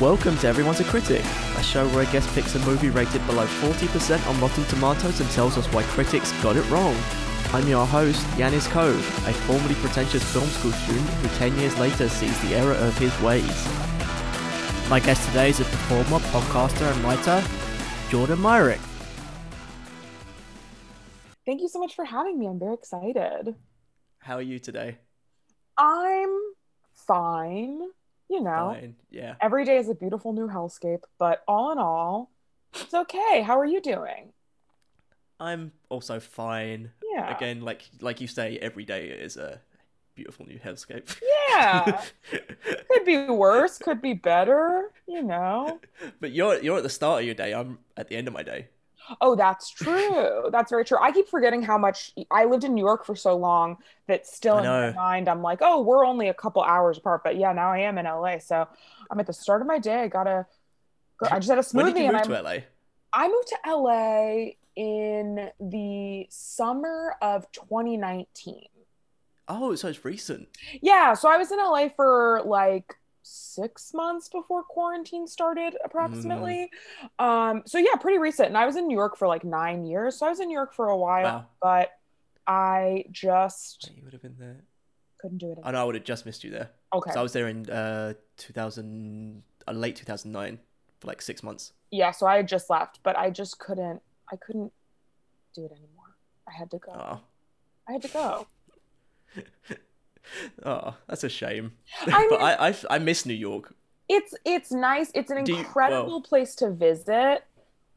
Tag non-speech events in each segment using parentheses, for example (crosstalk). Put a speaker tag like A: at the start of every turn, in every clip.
A: Welcome to Everyone's a Critic, a show where a guest picks a movie rated below 40% on Rotten Tomatoes and tells us why critics got it wrong. I'm your host, Yanis Cove, a formerly pretentious film school student who 10 years later sees the error of his ways. My guest today is a performer, podcaster, and writer, Jordan Myrick.
B: Thank you so much for having me. I'm very excited.
A: How are you today?
B: I'm fine. You know,
A: Fine. Yeah.
B: every day is a beautiful new hellscape, but all in all, it's okay. How are you doing?
A: I'm also fine.
B: Yeah.
A: Again, like like you say, every day is a beautiful new hellscape.
B: Yeah. (laughs) could be worse, could be better, you know. (laughs)
A: but you're you're at the start of your day. I'm at the end of my day.
B: Oh, that's true. That's very true. I keep forgetting how much I lived in New York for so long that still in my mind, I'm like, oh, we're only a couple hours apart. But yeah, now I am in LA. So I'm at the start of my day. I gotta go. I just had a
A: When
B: smoothie
A: did you
B: and I'm
A: to LA?
B: I moved to LA in the summer of 2019.
A: Oh, so it's recent.
B: Yeah, so I was in LA for like six months before quarantine started, approximately. Um, so yeah, pretty recent. And I was in New York for like nine years. So I was in New York for a while,
A: Wow.
B: but I just
A: You would have been there.
B: couldn't do it.
A: I know I would have just missed you there.
B: Okay.
A: So I was there in uh 2000, uh, late 2009 for like six months.
B: yeah, so I had just left, but I just couldn't, I couldn't do it anymore. I had to go.
A: Oh,
B: I had to go. (laughs)
A: oh, that's a shame.
B: I (laughs)
A: but
B: mean-
A: I, I I miss New York.
B: it's it's nice it's an
A: Do you-
B: incredible
A: well-
B: place to visit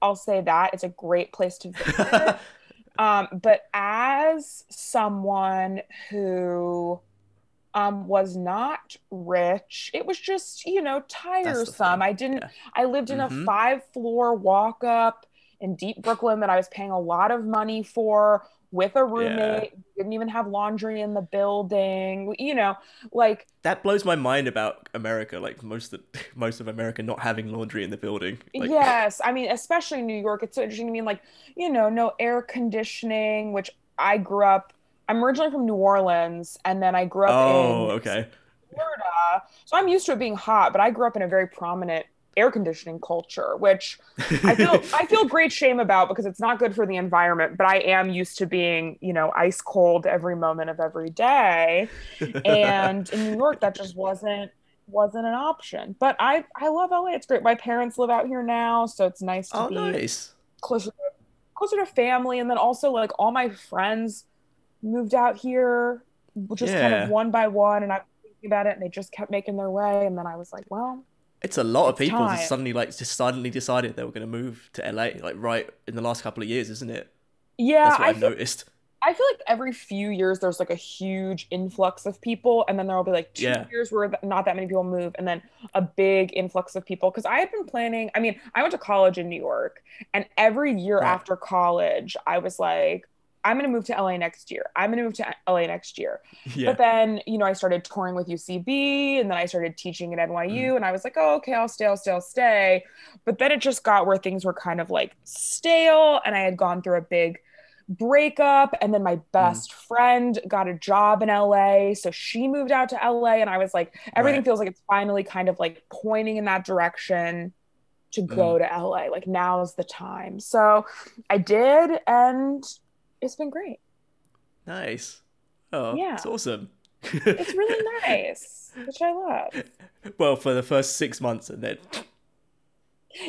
B: i'll say that it's a great place to visit (laughs) um but as someone who um was not rich it was just you know tiresome i didn't
A: yeah.
B: i lived in
A: Mhm.
B: a five floor walk up in deep brooklyn that i was paying a lot of money for with a roommate didn't even have laundry in the building you know like
A: That blows my mind about America. Like most of (laughs) most of America not having laundry in the building. Like,
B: yes, I mean, especially New York, it's so interesting to me. Like, you know, no air conditioning, which I grew up. I'm originally from New Orleans, and then I grew up
A: Oh,
B: in
A: okay.
B: Florida, so I'm used to it being hot. But I grew up in a very prominent air conditioning culture, which I feel (laughs) I feel great shame about because it's not good for the environment. But I am used to being, you know, ice cold every moment of every day, and in New York, that just wasn't wasn't an option. But I I love LA. It's great. My parents live out here now, so it's nice to
A: oh,
B: be
A: nice.
B: closer closer to family. And then also like all my friends moved out here, just kind of one by one. And I was thinking about it, and they just kept making their way. And then I was like, well,
A: It's a lot of people
B: time.
A: just suddenly like just suddenly decided they were going to move to LA like right in the last couple of years, isn't it?
B: yeah,
A: That's what
B: I
A: I've
B: feel,
A: noticed.
B: I feel like every few years there's like a huge influx of people, and then there will be like two
A: Yeah.
B: years where not that many people move, and then a big influx of people. Because I had been planning. I mean, I went to college in New York, and every year
A: Right.
B: after college, I was like, I'm gonna move to LA next year. I'm gonna move to LA next year.
A: Yeah.
B: But then, you know, I started touring with UCB, and then I started teaching at NYU,
A: Mm.
B: and I was like, oh, okay, I'll stay, I'll stay, I'll stay. But then it just got where things were kind of like stale, and I had gone through a big breakup and then my
A: Mm.
B: best friend got a job in LA so she moved out to LA and I was like everything
A: Right.
B: feels like it's finally kind of like pointing in that direction to go
A: Mm.
B: to LA like now's the time so I did and it's been great
A: Nice. Oh,
B: Yeah.
A: it's awesome.
B: it's really (laughs) nice which I love
A: well, for the first six months, and then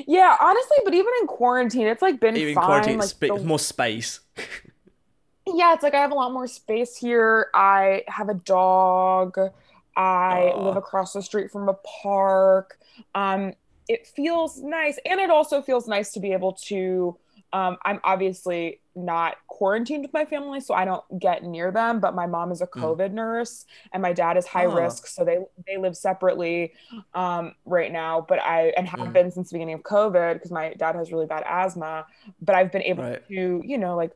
B: yeah honestly but even in quarantine it's like been
A: even
B: fine
A: quarantine,
B: like
A: spa-
B: the-
A: more space. (laughs)
B: Yeah, it's like I have a lot more space here. I have a dog. I
A: Aw.
B: live across the street from a park. Um, it feels nice, and it also feels nice to be able to. Um, I'm obviously not quarantined with my family, so I don't get near them. But my mom is a COVID nurse, and my dad is high
A: Oh.
B: risk, so they they live separately um, right now. But I and have
A: Mm.
B: been since the beginning of COVID because my dad has really bad asthma. But I've been able
A: Right.
B: to, you know, like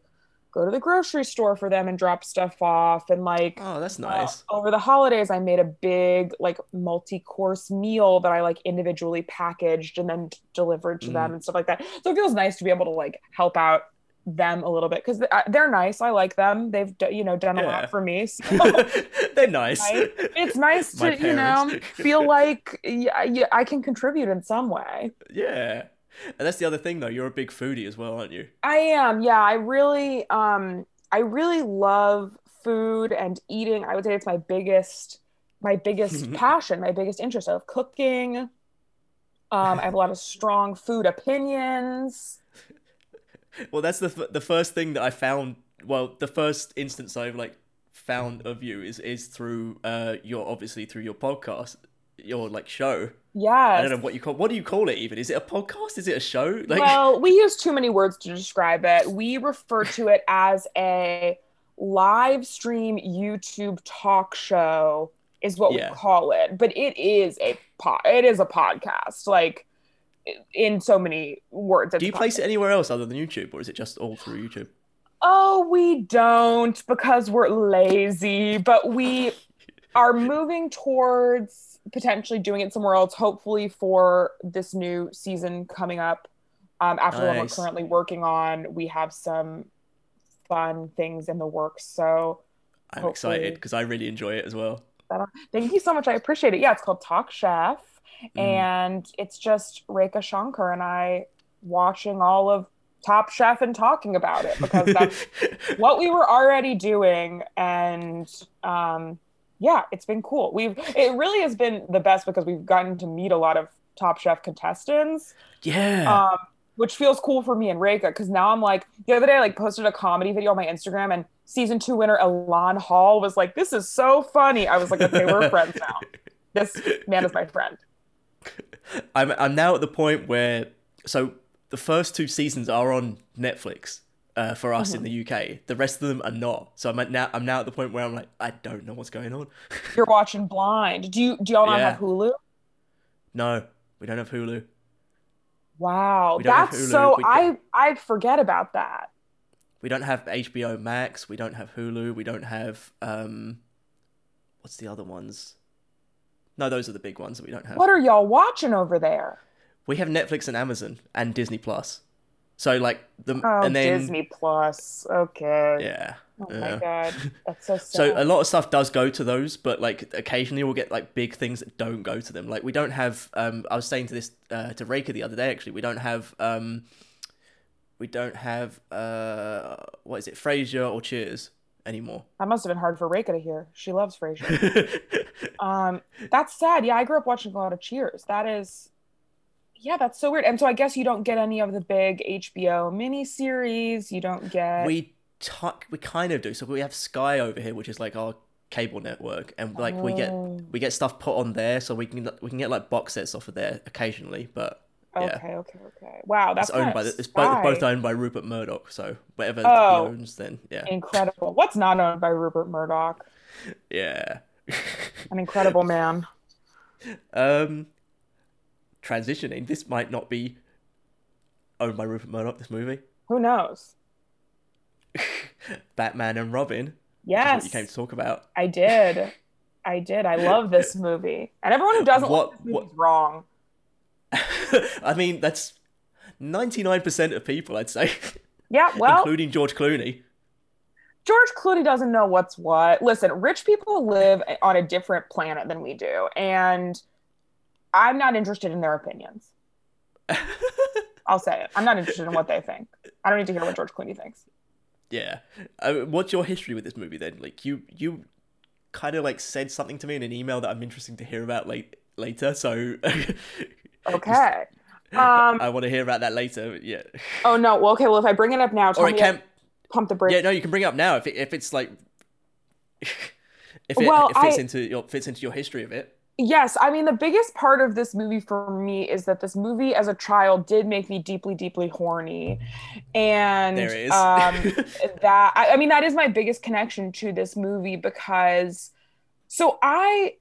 B: go to the grocery store for them and drop stuff off and like
A: Oh, that's
B: uh,
A: nice.
B: over the holidays i made a big like multi-course meal that i like individually packaged and then delivered to them
A: Mm.
B: and stuff like that so it feels nice to be able to like help out them a little bit because they're nice. I like them. They've you know done a
A: Yeah.
B: lot for me. So (laughs)
A: They're nice. (laughs)
B: It's nice
A: My
B: to you know feel (laughs) like yeah, yeah, I can contribute in some way.
A: Yeah. And that's the other thing though, you're a big foodie as well, aren't you?
B: I am. Yeah, I really um I really love food and eating. I would say it's my biggest my biggest (laughs) passion, my biggest interest. I love cooking. Um, I have a lot of strong food opinions. (laughs)
A: Well, that's the f- the first thing that I found. Well, the first instance I've like found of you is is through uh your obviously through your podcast, your like show.
B: Yeah.
A: I don't know what you call. What do you call it? Even is it a podcast? Is it a show? (laughs) Like,
B: well, we use too many words to describe it. We refer to it (laughs) as a live stream YouTube talk show is what
A: Yeah.
B: we call it. But it is a pod it is a podcast. Like in so many words.
A: do you
B: a
A: place
B: podcast.
A: it anywhere else other than YouTube, or is it just all through YouTube?
B: Oh, we don't because we're lazy, but we (laughs) are moving towards potentially doing it somewhere else, hopefully for this new season coming up. Um, after the one we're currently working on, we have some fun things in the works. So
A: I'm excited because I really enjoy it as well.
B: thank you so much. I appreciate it. Yeah, it's called Talk Chef,
A: Mm.
B: and it's just Rekha Shankar and I watching all of Top Chef and talking about it because that's (laughs) what we were already doing and um yeah it's been cool. We've it really has been the best because we've gotten to meet a lot of top chef contestants.
A: Yeah.
B: um which feels cool for me and Rekha because now I'm like the other day I like posted a comedy video on my Instagram and season two winner Ilan Hall was like this is so funny. I was like okay we're (laughs) friends now. This man is my friend.
A: I'm I'm now at the point where so the first two seasons are on Netflix uh, for us in the UK. The rest of them are not. So I'm at now I'm now at the point where I'm like I don't know what's going on. (laughs)
B: you're watching blind do you do y'all not
A: Yeah.
B: have Hulu
A: no, we don't have Hulu.
B: wow
A: We don't have
B: that's
A: Hulu.
B: so
A: We
B: I I forget about that
A: We don't have HBO Max. We don't have Hulu. We don't have um, what's the other ones? No, those are the big ones that we don't have.
B: what are y'all watching over there
A: We have Netflix and Amazon and Disney Plus. So like the
B: Oh,
A: and then
B: Disney Plus. Okay.
A: yeah.
B: Oh
A: yeah.
B: my god, that's so sad. (laughs)
A: So a lot of stuff does go to those, but like occasionally we'll get like big things that don't go to them. Like we don't have. Um, I was saying to this uh, to Rekha the other day. Actually, we don't have. Um, we don't have. Uh, what is it? Frasier or Cheers anymore.
B: that must have been hard for Rekha to hear. She loves Frasier. (laughs) um, that's sad. Yeah, I grew up watching a lot of Cheers. That is, yeah, that's so weird. And so I guess you don't get any of the big HBO miniseries. You don't get.
A: we t- we kind of do. So we have Sky over here, which is like our cable network, and like we get
B: Oh.
A: we get stuff put on there, so we can we can get like box sets off of there occasionally, but. yeah.
B: Okay, okay, okay. Wow, that's
A: it's owned by the, it's both, both owned by Rupert Murdoch. So whatever
B: Oh.
A: he owns, then yeah,
B: incredible. What's not owned by Rupert Murdoch? (laughs)
A: yeah. (laughs)
B: An incredible man.
A: um, transitioning. This might not be oh, owned by Rupert Murdoch. This movie,
B: Who knows? (laughs)
A: Batman and Robin.
B: Yes.
A: what you came to talk about.
B: I did. I did. I love this movie. And everyone who doesn't
A: What-
B: love this
A: what-
B: movie's wrong. (laughs)
A: I mean, that's ninety nine percent of people, I'd say,
B: Yeah, well,
A: including George Clooney.
B: George Clooney doesn't know what's what. Listen, rich people live on a different planet than we do, and I'm not interested in their opinions. (laughs) I'll say it. I'm not interested in what they think. I don't need to hear what George Clooney thinks.
A: Yeah. Uh, what's your history with this movie then? Like you you kind of like said something to me in an email that I'm interested to hear about late later. So (laughs)
B: Okay. Um.
A: I want to hear about that later. Yeah.
B: Oh no. Well, okay. Well, if I bring it up now, tell
A: Or it can
B: pump the brakes.
A: Yeah, no, you can bring it up now if it, if it's like (laughs) if it,
B: Well,
A: it fits
B: I-
A: into your fits into your history of it.
B: Yes, I mean the biggest part of this movie for me is that this movie as a child did make me deeply, deeply horny, and um, (laughs) that I, I mean that is my biggest connection to this movie because so I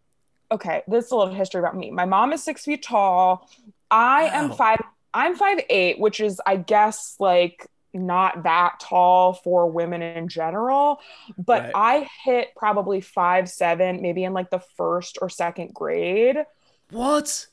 B: okay this is a little history about me. My mom is six feet tall. I am five. I'm five eight, which is I guess like not that tall for women in general but
A: Right.
B: i hit probably five seven maybe in like the first or second grade
A: What?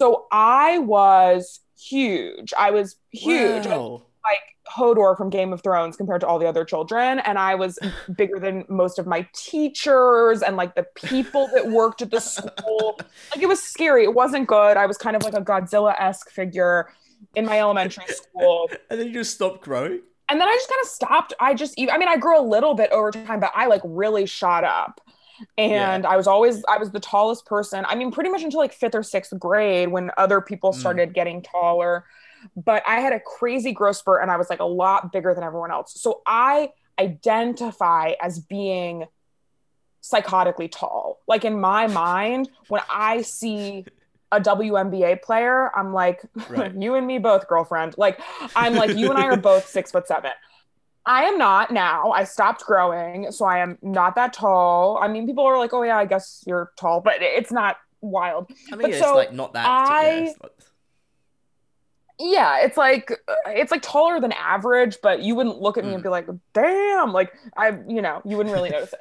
B: so i was huge i was huge
A: Wow.
B: like Hodor from Game of Thrones compared to all the other children. And I was (laughs) bigger than most of my teachers and like the people that worked at the school. (laughs) Like it was scary. It wasn't good. I was kind of like a Godzilla esque figure in my elementary school. (laughs)
A: And then you just stopped growing?
B: And then I just kind of stopped. I just, I mean, I grew a little bit over time, but I like really shot up. And yeah. I was always, I was the tallest person. I mean, pretty much until like fifth or sixth grade when other people mm. started mm. getting taller but I had a crazy growth spurt and I was like a lot bigger than everyone else. So I identify as being psychotically tall. Like in my mind, when I see a WNBA player, I'm like, right. (laughs) you and me both, girlfriend. Like, I'm like, you and I are (laughs) both six foot seven. I am not now. I stopped growing, so I am not that tall. I mean, people are like, "Oh yeah, I guess you're tall," but it's not wild.
A: I mean,
B: but
A: it's
B: so
A: like not that.
B: I, yeah, it's like it's like taller than average, but you wouldn't look at me mm. and be like, "Damn!" Like I, you know, you wouldn't really notice it.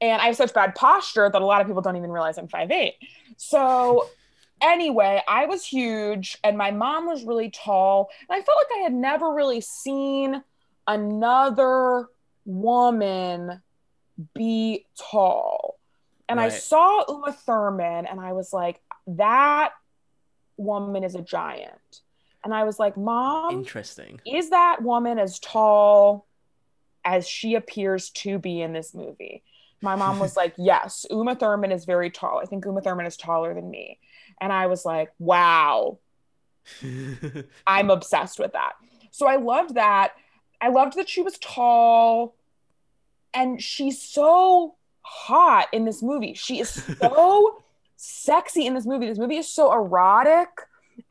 B: And I have such bad posture that a lot of people don't even realize I'm five eight. So anyway, I was huge, and my mom was really tall, and I felt like I had never really seen another woman be tall. And right. I saw Uma Thurman, and I was like, "That woman is a giant." And I was like, Mom,
A: interesting.
B: Is that woman as tall as she appears to be in this movie? My mom was (laughs) like, Yes, Uma Thurman is very tall. I think Uma Thurman is taller than me. And I was like, Wow, I'm (laughs) obsessed with that. So I loved that. I loved that she was tall and she's so hot in this movie. She is (laughs) so sexy in this movie. This movie is so erotic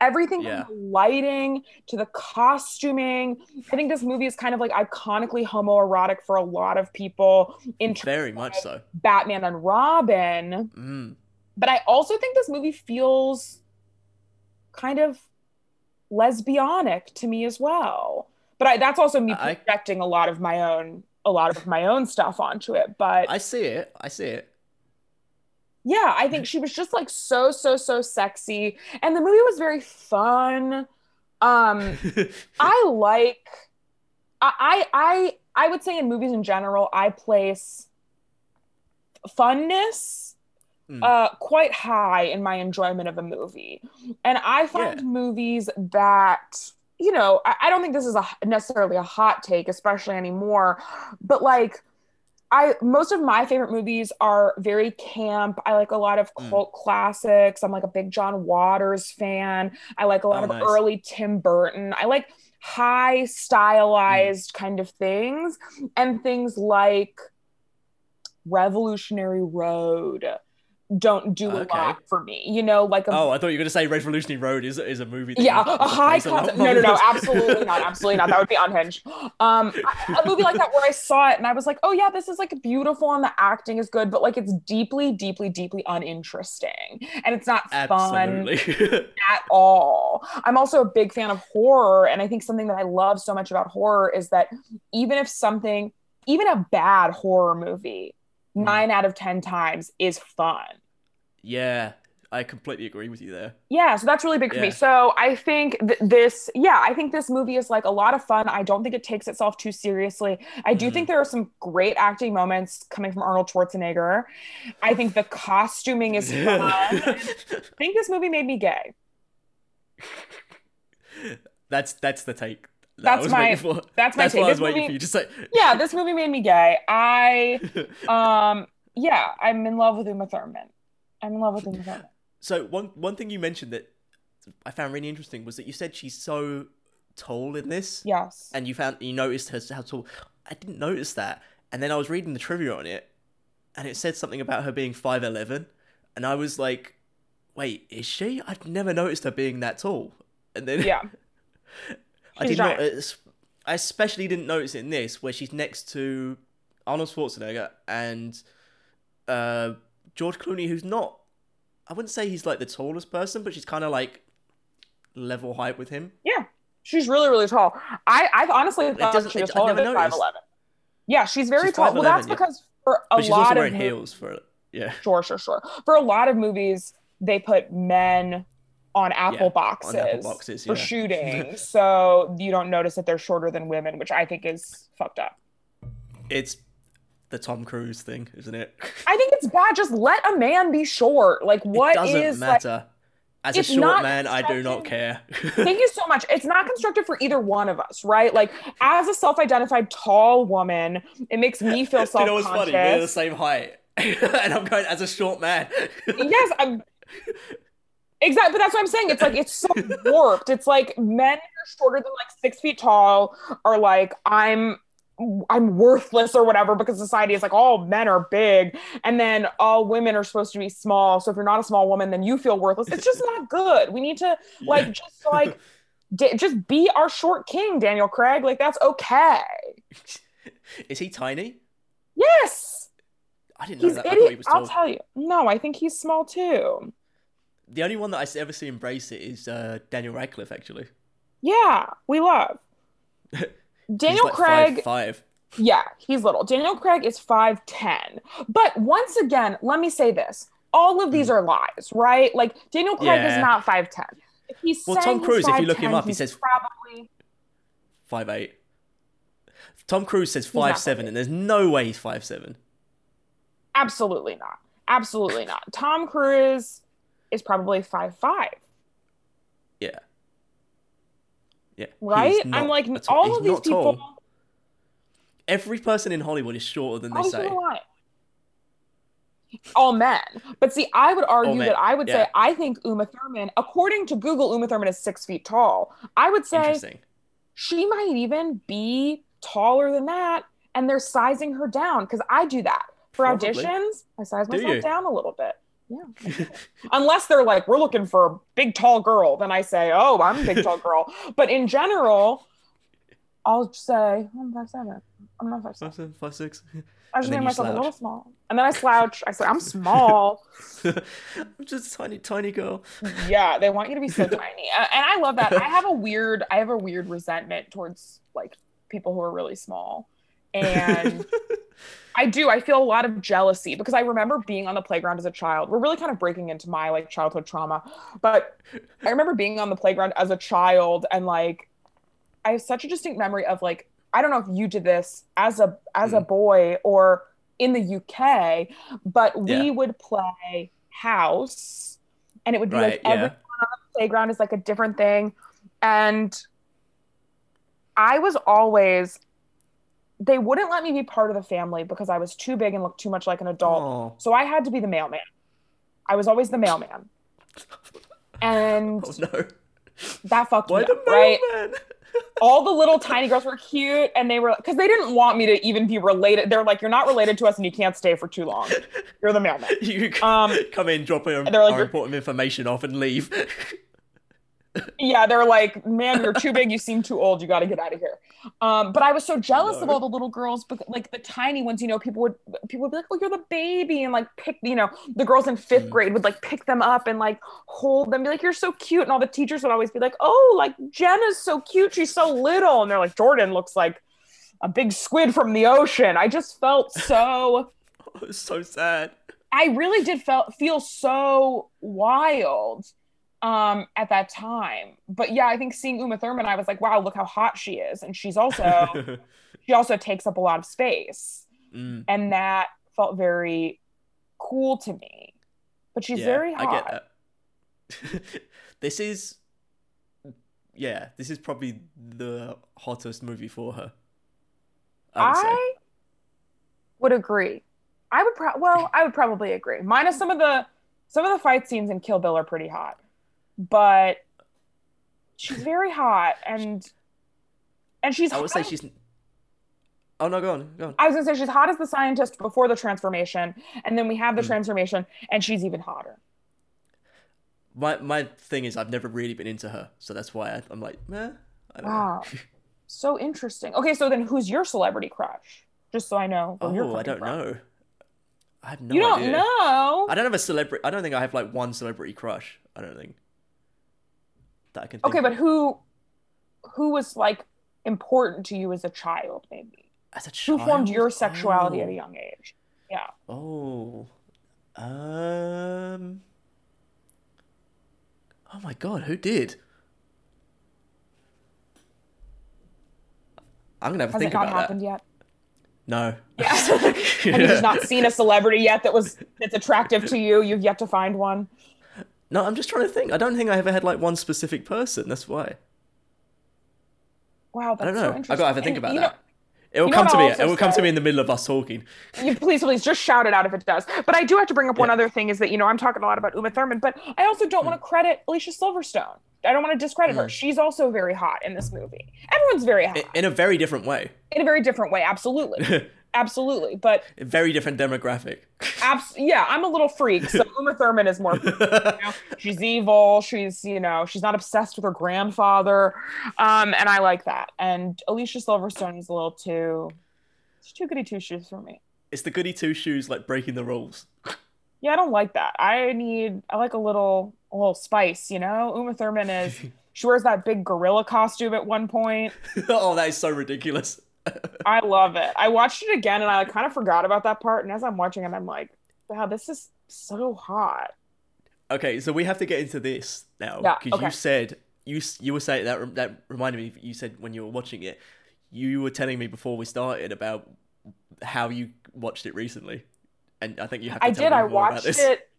B: everything yeah. from the lighting to the costuming. I think this movie is kind of like iconically homoerotic for a lot of people. In
A: very much so.
B: Batman and Robin.
A: Mm.
B: But I also think this movie feels kind of lesbianic to me as well. But I, that's also me projecting I, a lot of my own a lot of my own stuff onto it. But
A: I see it. I see it
B: yeah, I think she was just like so so so sexy, and the movie was very fun. Um, (laughs) I like, I I I would say in movies in general, I place funness mm. uh, quite high in my enjoyment of a movie, and I find yeah. movies that you know I, I don't think this is a necessarily a hot take, especially anymore, but like I most of my favorite movies are very camp. I like a lot of mm. cult mm. classics. I'm like a big John Waters fan. I like a lot oh, of nice. early Tim Burton. I like high stylized mm. kind of things and things like Revolutionary Road don't do okay. a lot for me. You know, like
A: a, oh, I thought you were going to say Revolutionary Road is is a movie.
B: yeah, a high concept. No, no, no, absolutely not, absolutely not. That would be unhinged. Um, a movie like that where I saw it and I was like, oh yeah, this is like beautiful and the acting is good, but like it's deeply, deeply, deeply uninteresting and it's not absolutely. fun (laughs) at all. I'm also a big fan of horror, and I think something that I love so much about horror is that even if something, even a bad horror movie hmm. nine out of ten times is fun
A: yeah, I completely agree with you there.
B: Yeah, so that's really big for yeah. me. So I think th- this, yeah, I think this movie is like a lot of fun. I don't think it takes itself too seriously. I do mm. think there are some great acting moments coming from Arnold Schwarzenegger. I think the costuming is fun. (laughs) I think this movie made me gay.
A: That's that's the take.
B: That that's my (laughs) that's my that's take. What I was waiting for you to say. (laughs) yeah, this movie made me gay. I um yeah, I'm in love with Uma Thurman. I'm in love with him.
A: So one one thing you mentioned that I found really interesting was that you said she's so tall in this.
B: Yes.
A: And you found you noticed her how tall. I didn't notice that, and then I was reading the trivia on it, and it said something about her being five eleven, and I was like, "Wait, is she? I've never noticed her being that tall." And then
B: yeah, (laughs)
A: I did not. I especially didn't notice it in this where she's next to Arnold Schwarzenegger and uh, George Clooney, who's not, I wouldn't say he's like the tallest person, but she's kind of like level height with him.
B: Yeah, she's really really tall. I I honestly thought she was taller than five eleven. Yeah, she's very she's tall. Well, that's yeah. because for a
A: but she's
B: lot
A: also
B: of
A: wearing heels for yeah.
B: Sure, sure, sure. For a lot of movies, they put men on apple
A: Yeah,
B: boxes,
A: on apple boxes,
B: for shooting, (laughs) so you don't notice that they're shorter than women, which I think is fucked up.
A: It's the Tom Cruise thing, isn't it? (laughs)
B: I think it's bad. Just let a man be short. Like what
A: it doesn't
B: is like?
A: matter. As a short man, I do not care. (laughs)
B: Thank you so much. It's not constructive for either one of us, right? Like as a self-identified tall woman, it makes me (laughs) feel
A: Do you know what's funny? We're the same height, and I'm going as a short man.
B: yes, I'm exactly. But that's what I'm saying. It's like it's so warped. It's like men who are shorter than like six feet tall are like I'm. I'm worthless or whatever because society is like all men are big and then all women are supposed to be small. So if you're not a small woman, then you feel worthless. It's just not good. We need to (laughs) like just like d- just be our short king, Daniel Craig. Like that's okay. (laughs)
A: Is he tiny?
B: Yes,
A: I didn't know
B: he's
A: that. I thought he was
B: I'll
A: tall.
B: tell you. No, I think he's small too.
A: The only one that I ever see embrace it is uh, Daniel Radcliffe. Actually,
B: Yeah, we love (laughs) Daniel
A: like
B: Craig.
A: Five, five.
B: Yeah, he's little. Daniel Craig is 5'10. But once again, let me say this. All of these are lies, right? Like Daniel Craig is
A: Mm.
B: Not 5'10. If he's
A: Well, Tom Cruise, if you look him
B: 5'10,
A: up, he says-
B: probably
A: Five eight. Tom Cruise says five seven,
B: five
A: and there's no way he's five seven.
B: absolutely not. Absolutely not. Tom Cruise is probably 5'5.
A: Yeah. Yeah.
B: Right?
A: not
B: I'm like
A: all-
B: all of these
A: not tall.
B: people
A: Every person in Hollywood is shorter than they
B: these
A: say.
B: All men. But see, I would argue that I would
A: yeah.
B: say I think Uma Thurman, according to Google, Uma Thurman is six feet tall. I would say she might even be taller than that and they're sizing her down because i do that for
A: Probably.
B: auditions i size myself down a little bit yeah. Unless they're like we're looking for a big tall girl then i say oh i'm a big tall (laughs) girl. But in general i'll say "Oh, i'm five seven. I'm not five
A: Five
B: seven.
A: seven, five six.
B: i just make myself a
A: slouch.
B: little small. And then i slouch. I say i'm small. (laughs)
A: I'm just a tiny, tiny girl.
B: yeah they want you to be so (laughs) tiny. And i love that. I have a weird i have a weird resentment towards like people who are really small. And i do i feel a lot of jealousy because i remember being on the playground as a child we're really kind of breaking into my like childhood trauma but i remember being on the playground as a child and like i have such a distinct memory of like i don't know if you did this as a as a
A: Mm.
B: boy or in the uk but we
A: Yeah.
B: would play house and it would be
A: right.
B: like every
A: Yeah.
B: playground is like a different thing and i was always they wouldn't let me be part of the family because i was too big and looked too much like an adult.
A: Oh.
B: so i had to be the mailman. I was always the mailman. (laughs) And
A: oh no.
B: that fucked
A: Why
B: me up, right? (laughs) all the little tiny girls were cute and they were because they didn't want me to even be related. They're like you're not related to us and you can't stay for too long. You're the mailman. (laughs)
A: You
B: Um,
A: come in, drop our,
B: like,
A: our important information off, and leave.
B: Yeah they're like man you're too big you seem too old you got to get out of here um but i was so jealous of all the little girls because like the tiny ones you know people would people would be like oh you're the baby and like pick you know the girls in fifth
A: Mm.
B: grade would like pick them up and like hold them be like you're so cute and all the teachers would always be like oh like jenna's so cute she's so little and they're like jordan looks like a big squid from the ocean i just felt so (laughs)
A: it's so sad.
B: I really did felt feel so wild um at that time. But yeah, I think seeing Uma Thurman, I was like, wow, look how hot she is. And she's also (laughs) she also takes up a lot of space.
A: Mm,
B: And that felt very cool to me. But she's
A: yeah,
B: very
A: I
B: hot.
A: get that. (laughs) this is, yeah, this is probably the hottest movie for her. I would.
B: I would agree. I would pro- well, I would probably agree. Minus some of the some of the fight scenes in Kill Bill are pretty hot. But she's very hot and and she's
A: I would say
B: hot-
A: she's. Oh no, go on, go on.
B: I was gonna say she's hot as the scientist before the transformation, and then we have the
A: Mm.
B: transformation, and she's even hotter.
A: My my thing is I've never really been into her, so that's why I, I'm like, meh.
B: Wow. (laughs) So interesting. Okay, so then who's your celebrity crush? Just so I know.
A: oh, I don't
B: from.
A: know. I have no
B: you don't
A: idea.
B: know.
A: I don't have a celebrity. I don't think I have like one celebrity crush. I don't think that I can.
B: Okay,
A: of.
B: but who who was like important to you as a child, maybe?
A: as a child, Who
B: formed your sexuality
A: oh.
B: at a young age? Yeah.
A: Oh, um, Oh my god, who did? I'm gonna have to
B: Has
A: think
B: it not
A: about
B: happened
A: that.
B: yet?
A: No.
B: Yeah. Have you just not seen a celebrity yet that was that's attractive to you? You've yet to find one.
A: No, I'm just trying to think. I don't think I ever had like one specific person. That's why.
B: Wow, that's
A: I don't
B: so
A: know.
B: interesting.
A: I gotta have to think
B: And,
A: about that.
B: know,
A: it will come to me. It will come to me in the middle of us talking.
B: you please, please just shout it out if it does. But I do have to bring up one other thing is that you know I'm talking a lot about Uma Thurman, but I also don't
A: Hmm.
B: want to credit Alicia Silverstone. I don't want to discredit her. She's also very hot in this movie. Everyone's very hot
A: In a very different way.
B: in a very different way. Absolutely, (laughs) absolutely. But
A: very different demographic.
B: abs- yeah, I'm a little freak. So (laughs) Uma Thurman is more. You know, she's evil. She's you know she's not obsessed with her grandfather, um, and I like that. And Alicia Silverstone is a little too. She's too goody two shoes for me.
A: it's the goody two shoes like breaking the rules.
B: Yeah, I don't like that. I need I like a little a little spice, you know? Uma Thurman is (laughs) she wears that big gorilla costume at one point. (laughs)
A: oh, that is so ridiculous.
B: I love it. I watched it again and I kind of forgot about that part. And as I'm watching it, I'm like, wow, this is so hot.
A: Okay, so we have to get into this now
B: Yeah,
A: because you said you you were saying that that reminded me. You said when you were watching it, you were telling me before we started about how you watched it recently, and I think you have. To
B: I did. I watched it.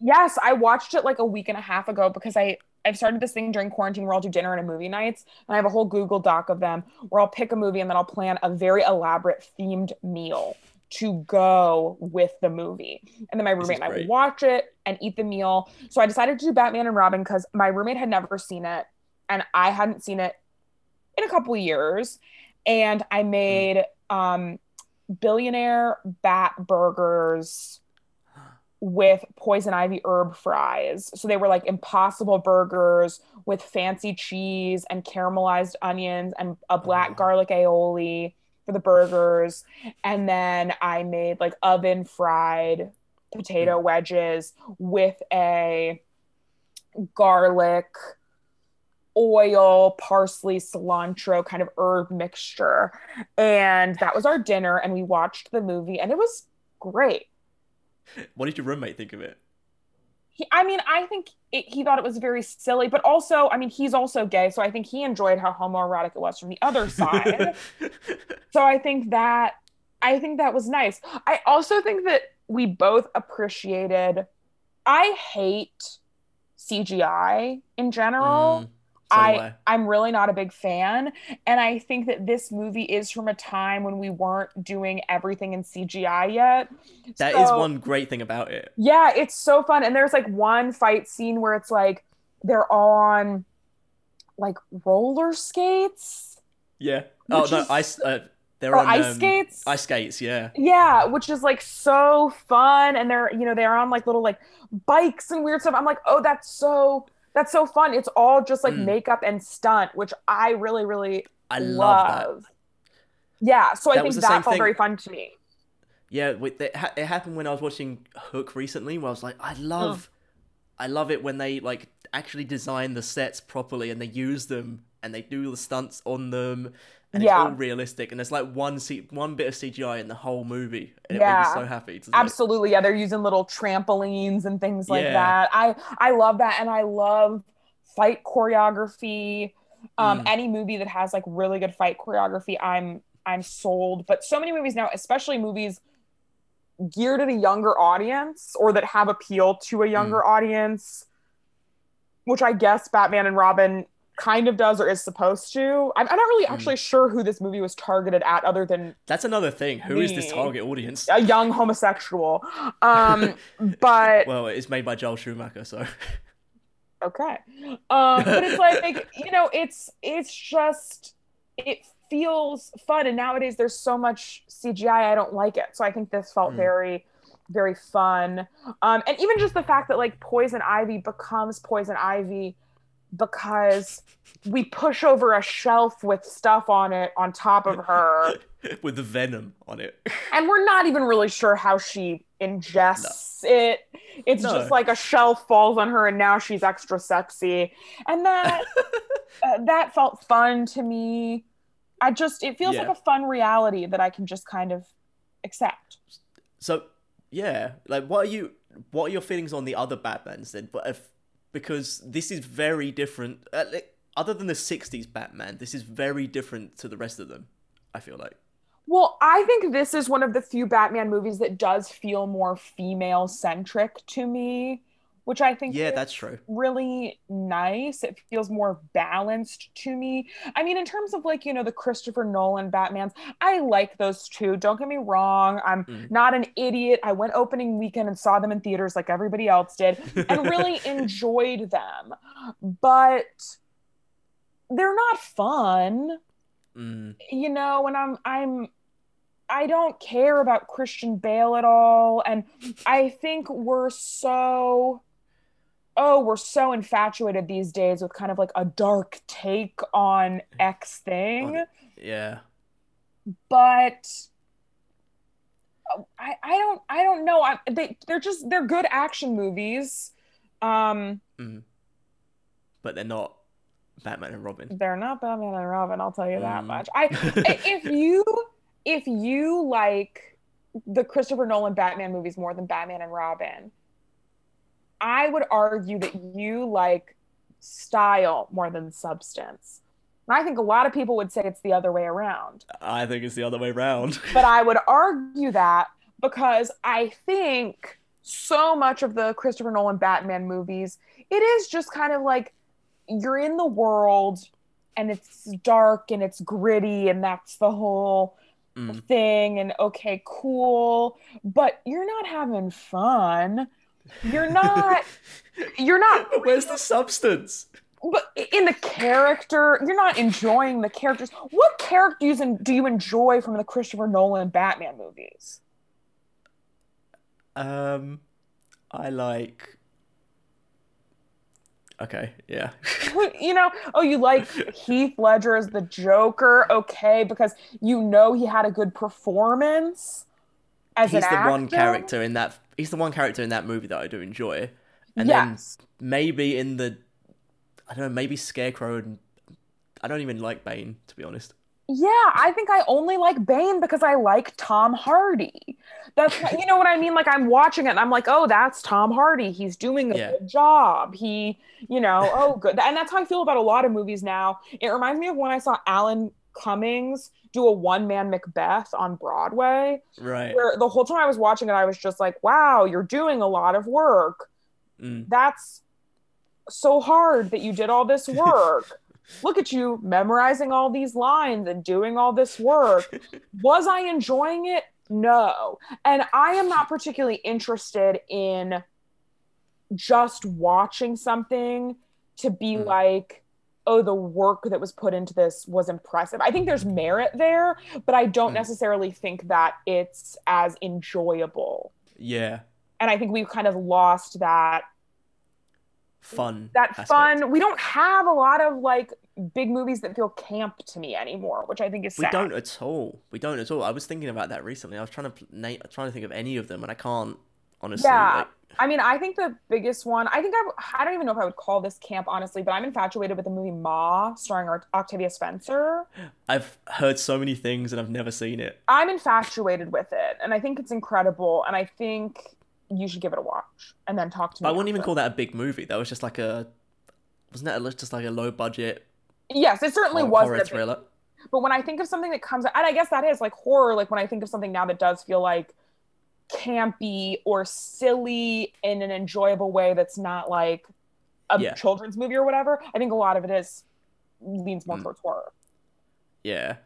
B: Yes, I watched it like a week and a half ago because I I've started this thing during quarantine where I'll do dinner and a movie nights, and I have a whole Google Doc of them where I'll pick a movie and then I'll plan a very elaborate themed meal to go with the movie. And then my roommate and I watch it and eat the meal. So I decided to do Batman and Robin because my roommate had never seen it and I hadn't seen it in a couple years. And I
A: Hmm.
B: made um billionaire bat burgers with poison ivy herb fries. So they were like impossible burgers with fancy cheese and caramelized onions and a black
A: Oh.
B: garlic aioli for the burgers. And then I made like oven fried potato mm. wedges with a garlic oil, parsley, cilantro kind of herb mixture. And that was our dinner and we watched the movie and it was great.
A: What did your roommate think of it?
B: he, I mean, I think it, he thought it was very silly, but also, I mean, he's also gay, so I think he enjoyed how homoerotic it was from the other (laughs) side. so I think that, I think that was nice. I also think that we both appreciated. I hate CGI in general.
A: Mm, so
B: I,
A: I.
B: I'm really not a big fan. And I think that this movie is from a time when we weren't doing everything in CGI yet.
A: That is
B: So-
A: one great thing about it.
B: Yeah, it's so fun. And there's like one fight scene where it's like they're on like roller skates
A: Yeah. Oh no,
B: is-
A: ice. Uh, they're
B: or
A: on
B: ice
A: um,
B: skates.
A: Ice skates. Yeah.
B: Yeah, which is like so fun. And they're, you know, they're on like little like bikes and weird stuff. I'm like, oh, that's so that's so fun. It's all just like
A: Mm.
B: makeup and stunt, which I really, really
A: I love that.
B: Yeah, so I think that felt
A: thing-
B: very fun to me.
A: Yeah, it, ha- it happened when I was watching Hook recently, where I was like, I love, I love it when they like actually design the sets properly and they use them and they do the stunts on them and
B: Yeah.
A: it's all realistic and there's like one C- one bit of CGI in the whole movie and it
B: Yeah.
A: made me so happy.
B: Absolutely. Yeah, they're using little trampolines and things like
A: Yeah.
B: that. I I love that and I love fight choreography. Um
A: Mm.
B: any movie that has like really good fight choreography, I'm I'm sold. But so many movies now, especially movies geared at a younger audience or that have appeal to a younger
A: Mm.
B: audience, which I guess Batman and Robin kind of does or is supposed to. I'm, I'm not really
A: Mm.
B: actually sure who this movie was targeted at other than
A: That's another thing. Who is this target audience?
B: a young homosexual. Um, (laughs) but
A: Well, it's made by Joel Schumacher, so
B: okay. Um, but it's (laughs) like you know, it's it's just it feels fun, and nowadays there's so much CGI. I don't like it, so I think this felt
A: Mm.
B: very very fun. Um, and even just the fact that like Poison Ivy becomes Poison Ivy because we push over a shelf with stuff on it on top of her. (laughs)
A: with the venom on it.
B: and we're not even really sure how she ingests it. It's
A: No.
B: just like a shelf falls on her, and now she's extra sexy, and that (laughs) uh, that felt fun to me. I just it feels
A: Yeah.
B: like a fun reality that I can just kind of accept.
A: So yeah, like what are you? What are your feelings on the other Batmans then? But if because this is very different. Uh, other than the '60s Batman, this is very different to the rest of them. I feel like.
B: Well, I think this is one of the few Batman movies that does feel more female centric to me which I think
A: yeah, that's true.
B: Really nice. It feels more balanced to me. I mean, in terms of like you know the Christopher Nolan Batman's, I like those two. Don't get me wrong. I'm mm. not an idiot. I went opening weekend and saw them in theaters like everybody else did, and (laughs) really enjoyed them. But they're not fun.
A: Mm.
B: You know, and I'm I'm I don't care about Christian Bale at all. And I think we're so oh, we're so infatuated these days with kind of like a dark take on X thing.
A: Yeah.
B: But I, I don't I don't know. I, they they're just they're good action movies. Um
A: mm. But they're not Batman and Robin.
B: They're not Batman and Robin, I'll tell you that mm. much. I (laughs) if you if you like the Christopher Nolan Batman movies more than Batman and Robin, I would argue that you like style more than substance. And I think a lot of people would say it's the other way around.
A: I think it's the other way around. (laughs)
B: but I would argue that because I think so much of the Christopher Nolan Batman movies, it is just kind of like you're in the world and it's dark and it's gritty and that's the whole mm. thing and okay, cool, but you're not having fun. You're not. You're not. (laughs)
A: Where's the substance?
B: But in the character, you're not enjoying the characters. What characters do you enjoy from the Christopher Nolan Batman movies?
A: Um, I like. Okay, yeah. (laughs)
B: you know, oh, you like Heath Ledger as the Joker, okay, because you know he had a good performance as
A: he's
B: the
A: actor? one character in that. He's the one character in that movie that I do enjoy. And yes. then maybe in the, I don't know, maybe Scarecrow and I don't even like Bane to be honest.
B: Yeah, I think I only like Bane because I like Tom Hardy. That's you know what I mean. Like I'm watching it and I'm like, oh, that's Tom Hardy. He's doing a yeah. good job. He, you know, oh, good. And that's how I feel about a lot of movies now. It reminds me of when I saw Alan Cummings do a one man Macbeth on Broadway.
A: Right.
B: Where the whole time I was watching it, I was just like, wow, you're doing a lot of work.
A: Mm.
B: That's so hard that you did all this (laughs) work. Look at you memorizing all these lines and doing all this work. (laughs) Was I enjoying it? No. And I am not particularly interested in just watching something to be mm. like, oh, the work that was put into this was impressive. I think there's merit there, but I don't mm. necessarily think that it's as enjoyable.
A: Yeah.
B: And I think we've kind of lost that
A: fun.
B: That aspect. fun. We don't have a lot of like big movies that feel camp to me anymore, which I think is sad.
A: We don't at all. We don't at all. I was thinking about that recently. I was trying to trying to think of any of them, and I can't honestly.
B: Yeah.
A: Like,
B: I mean, I think the biggest one, I think I, I don't even know if I would call this camp, honestly, but I'm infatuated with the movie Ma, starring Octavia Spencer.
A: I've heard so many things and I've never seen it.
B: I'm infatuated with it, and I think it's incredible, and I think you should give it a watch and then talk to me.
A: I wouldn't even call that a big movie. That was just like a, wasn't that just like a low budget?
B: Yes, it certainly was
A: a thriller.
B: But when I think of something that comes, and I guess that is like horror. Like when I think of something now that does feel like campy or silly in an enjoyable way that's not like a yeah. children's movie or whatever. I think a lot of it is leans more mm. towards horror.
A: Yeah,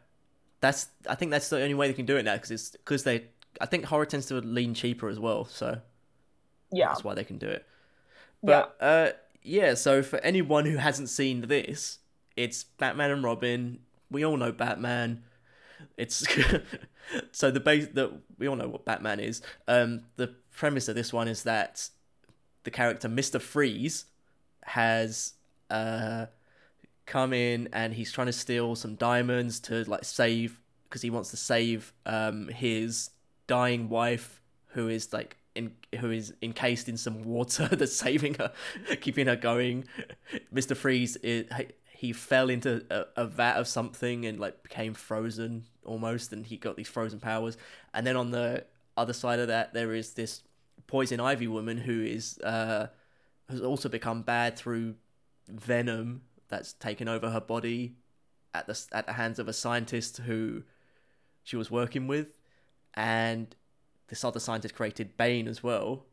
A: that's. I think that's the only way they can do it now because it's because they. I think horror tends to lean cheaper as well, so
B: yeah,
A: that's why they can do it. But yeah. uh, yeah. So for anyone who hasn't seen this, it's Batman and Robin. We all know Batman. It's (laughs) so the base that we all know what Batman is. Um, the premise of this one is that the character Mister Freeze has uh come in and he's trying to steal some diamonds to like save because he wants to save um his dying wife who is like in who is encased in some water (laughs) that's saving her keeping her going mr freeze is, he fell into a, a vat of something and like became frozen almost, and he got these frozen powers. And then on the other side of that, there is this poison ivy woman who is uh, has also become bad through venom that's taken over her body at the at the hands of a scientist who she was working with, and this other scientist created Bane as well,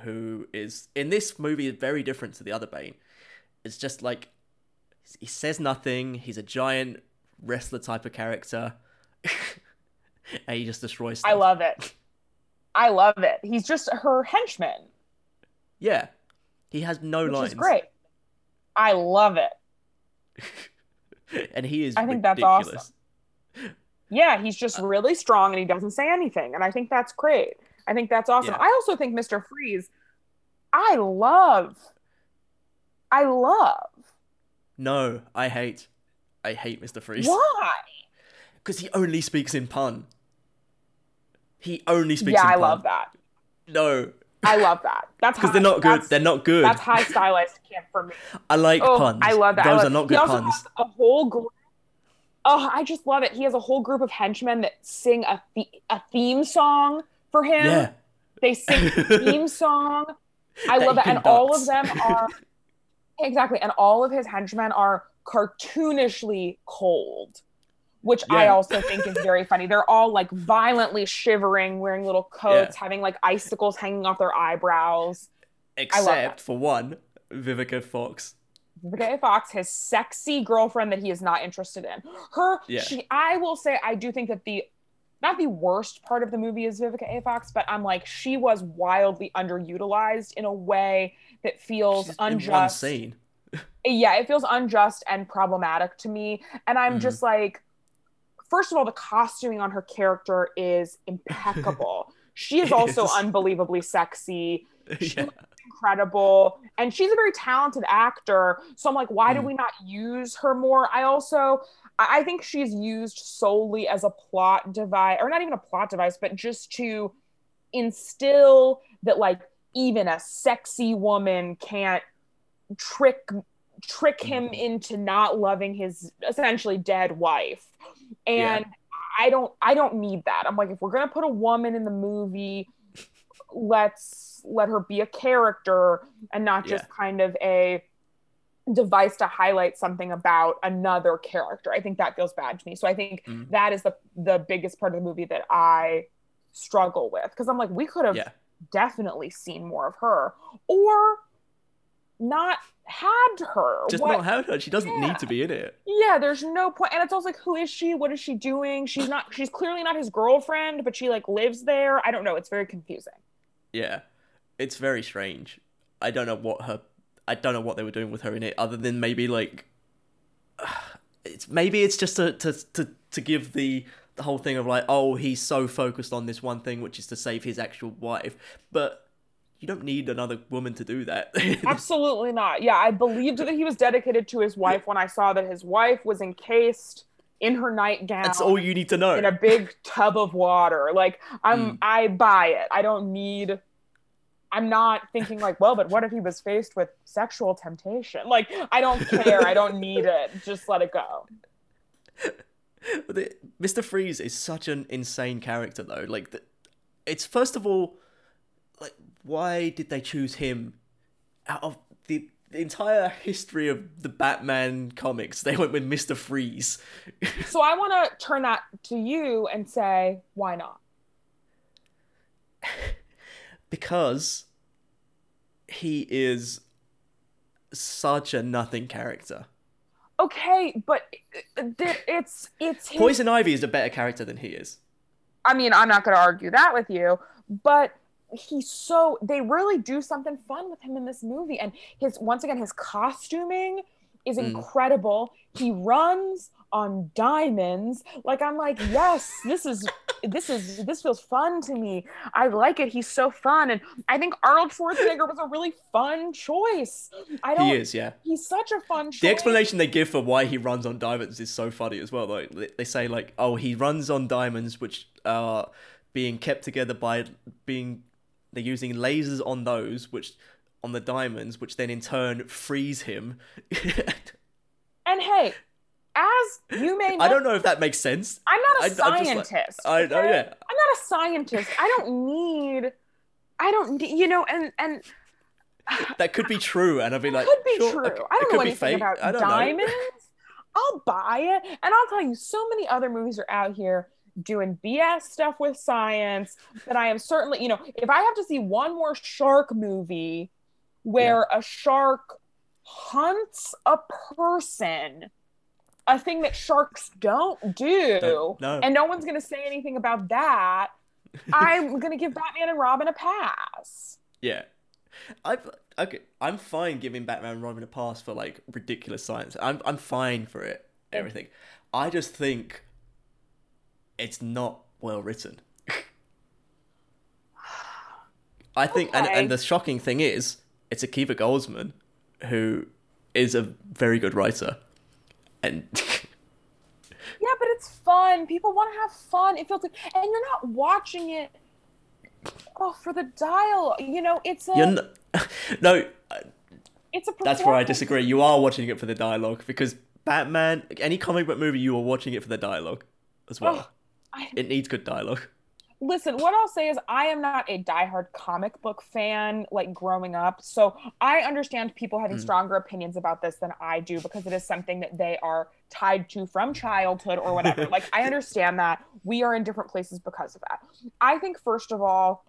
A: who is in this movie very different to the other Bane. It's just like he says nothing. He's a giant wrestler type of character, (laughs) and he just destroys. Stuff.
B: I love it. I love it. He's just her henchman.
A: Yeah, he has no
B: which
A: lines.
B: is great. I love it. (laughs)
A: and he is.
B: I think that's awesome. Yeah, he's just really strong and he doesn't say anything, and I think that's great. I think that's awesome.
A: Yeah.
B: I also think Mr. Freeze. I love. I love.
A: No, I hate. I hate Mr. Freeze.
B: Why?
A: Because he only speaks in pun. He only speaks
B: Yeah, I
A: pun.
B: love that.
A: No,
B: I love that. That's
A: because they're not good. They're not good.
B: That's high stylized camp for me.
A: I like
B: Oh,
A: puns.
B: I love that.
A: Those
B: love-
A: are not good puns.
B: a whole group. Oh, I just love it. He has a whole group of henchmen that sing a the- a theme song for him.
A: Yeah.
B: They sing a theme (laughs) song. I
A: That
B: love it, and all of them are (laughs) exactly, and all of his henchmen are cartoonishly cold, which I also think is very funny. They're all like violently shivering, wearing little coats, having like icicles hanging off their eyebrows.
A: Except for one, Vivica Fox.
B: Vivica Fox, his sexy girlfriend that he is not interested in. Her,
A: Yeah.
B: she, I will say, I do think that the, not the worst part of the movie is Vivica A. Fox, but I'm like, she was wildly underutilized in a way that feels
A: She's
B: unjust. (laughs) Yeah, it feels unjust and problematic to me. And I'm
A: Mhm.
B: just like, first of all, the costuming on her character is (laughs) impeccable. she is
A: It
B: also
A: is.
B: unbelievably sexy (laughs)
A: yeah.
B: incredible and she's a very talented actor so i'm like why do
A: Mm.
B: we not use her more i also i think she's used solely as a plot device or not even a plot device but just to instill that like even a sexy woman can't trick trick him
A: Mhm.
B: into not loving his essentially dead wife
A: Yeah.
B: and i don't i don't need that i'm like if we're gonna put a woman in the movie let's let her be a character and not just kind of a device to highlight something about another character. I think that feels bad to me. So I think
A: Mm.
B: that is the the biggest part of the movie that I struggle with because I'm like we could have
A: Yeah.
B: definitely seen more of her or not had her.
A: Just
B: What-
A: not have her. She doesn't
B: Yeah.
A: need to be in it.
B: yeah, there's no point. And it's also like, who is she? What is she doing? She's not, she's clearly not his girlfriend, but she like lives there. I don't know. It's very confusing.
A: Yeah. It's very strange. I don't know what her I don't know what they were doing with her in it other than maybe like (sighs) it's maybe it's just to to to, to give the the whole thing of like oh he's so focused on this one thing which is to save his actual wife but you don't need another woman to do that (laughs)
B: Absolutely not. Yeah, I believed that he was dedicated to his wife when I saw that his wife was encased in her nightgown
A: that's all you need to know
B: in a big tub of water. Like I'm
A: Mm.
B: I buy it. I don't need I'm not thinking like, well, but what if he was faced with sexual temptation? Like I don't care. I don't need (laughs) it. Just let it go.
A: Mr. Freeze is such an insane character, though. Like, it's first of all, like, why did they choose him out of the, the entire history of the Batman comics? They went with Mr. Freeze. (laughs)
B: So I want to turn that to you and say, why not?
A: because he is such a nothing character.
B: Okay, but it- it- it's it's his
A: Poison Ivy is a better character than he is.
B: I mean, I'm not going to argue that with you, but he's so they really do something fun with him in this movie and his once again his costuming is
A: Mm.
B: incredible. He runs on diamonds. Like I'm like, "Yes, this is (laughs) this is this feels fun to me. I like it. He's so fun." And I think Arnold Schwarzenegger was a really fun choice. I don't
A: He is, yeah.
B: He's such a fun choice.
A: The explanation they give for why he runs on diamonds is so funny as well. Though They- they say like, "Oh, he runs on diamonds, which are being kept together by being they're using lasers on those, which on the diamonds, which then in turn freeze him." (laughs)
B: And hey, as you may know,
A: I don't know if that makes sense.
B: I'm not a
A: I- just like-
B: scientist.
A: I know,
B: okay?
A: yeah.
B: I'm not a scientist. I don't need. I don't. need- You know, and and (sighs)
A: that could be true, and I'd be like,
B: could be
A: sure,
B: true.
A: okay,
B: I don't know anything
A: fake.
B: about diamonds. I'll buy it. And I'll tell you, so many other movies are out here doing BS stuff with science that I am certainly, you know, if I have to see one more shark movie where a shark hunts a person, a thing that sharks don't do,
A: No, no.
B: and no one's going to say anything about that, I'm (laughs) going to give Batman and Robin a pass.
A: Yeah. I okay. I'm fine giving Batman and Robin a pass for like ridiculous science. I'm I'm fine for it. Everything. I just think it's not well written. I think, and,
B: Okay.
A: and the shocking thing is, it's Akiva Goldsman, who is a very good writer, and (laughs)
B: Yeah, but it's fun. People want to have fun. It feels like, and you're not watching it. Oh, for the dial, you know, it's a,
A: you're n- (laughs) no.
B: it's a.
A: That's where I disagree. You are watching it for the dialogue because Batman, any comic book movie, you are watching it for the dialogue as well.
B: Ugh, I-
A: It needs good dialogue.
B: Listen, what I'll say is I am not a diehard comic book fan like growing up. So I understand people having
A: Mm.
B: stronger opinions about this than I do because it is something that they are tied to from childhood or whatever. (laughs) like I understand that. We are in different places because of that. I think first of all,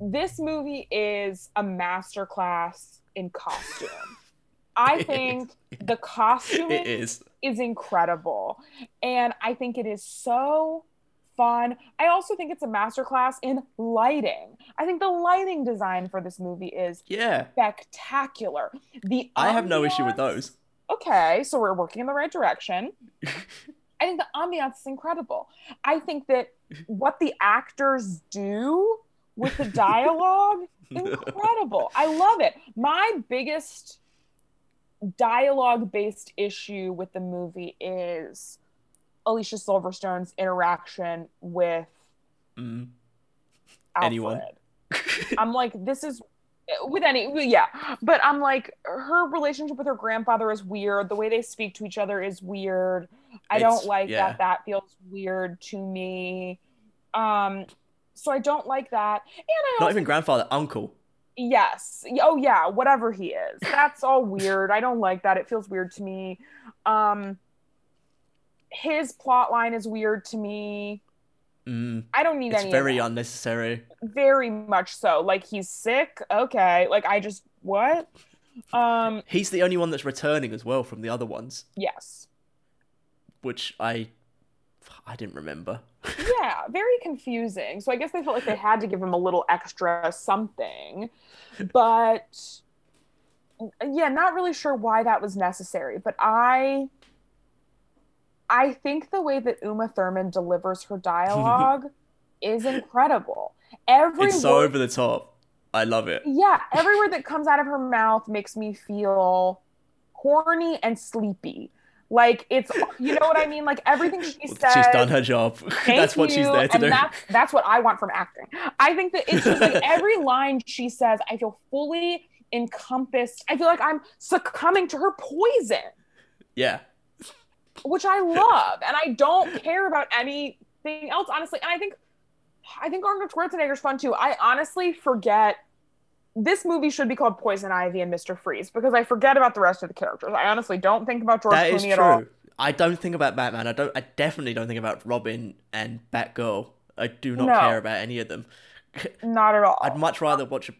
B: this movie is a masterclass in costume. (laughs) I think the
A: costume is.
B: is incredible. And I think it is so fun. I also think it's a masterclass in lighting. I think the lighting design for this movie is
A: Yeah.
B: spectacular. The
A: I have no issue with those.
B: Okay, so we're working in the right direction. (laughs) I think the ambiance is incredible. I think that what the actors do with the dialogue (laughs) incredible. I love it. My biggest dialogue based issue with the movie is Alicia Silverstone's interaction with
A: Mm. Anyone. (laughs)
B: I'm like, this is with any, yeah. But I'm like, her relationship with her grandfather is weird. The way they speak to each other is weird. I
A: It's-
B: don't like
A: yeah.
B: that. That feels weird to me. Um, so I don't like that. And I
A: Not
B: also,
A: even grandfather, uncle.
B: yes, oh yeah, whatever he is. That's all weird. I don't like that. It feels weird to me. Um, his plot line is weird to me.
A: Mm.
B: I don't need
A: It's
B: any.
A: very unnecessary.
B: very much so like he's sick okay like i just what um
A: He's the only one that's returning as well from the other ones,
B: yes
A: which I I didn't remember. (laughs)
B: yeah very confusing so i guess they felt like they had to give him a little extra something but yeah not really sure why that was necessary but i i think the way that uma thurman delivers her dialogue (laughs) is incredible every
A: it's so
B: word
A: over the top. I love it.
B: yeah, every word that comes out of her mouth makes me feel horny and sleepy. Like it's, you know what I mean? Like everything she says.
A: She's done her job. (laughs)
B: "Thank
A: that's what she's
B: you,"
A: there to
B: and
A: do.
B: That's that's what I want from acting. I think that it's just like (laughs) every line she says, I feel fully encompassed. I feel like I'm succumbing to her poison,
A: Yeah.
B: Which I love, and I don't care about anything else, honestly. And I think, I think Arnold Schwarzenegger's fun too. I honestly forget. This movie should be called Poison Ivy and Mr. Freeze because I forget about the rest of the characters. I honestly don't think about George
A: That
B: Clooney
A: is
B: at all.
A: I don't think about Batman. I don't. I definitely don't think about Robin and Batgirl. I do not
B: No.
A: care about any of them. (laughs)
B: Not at all.
A: I'd much rather watch.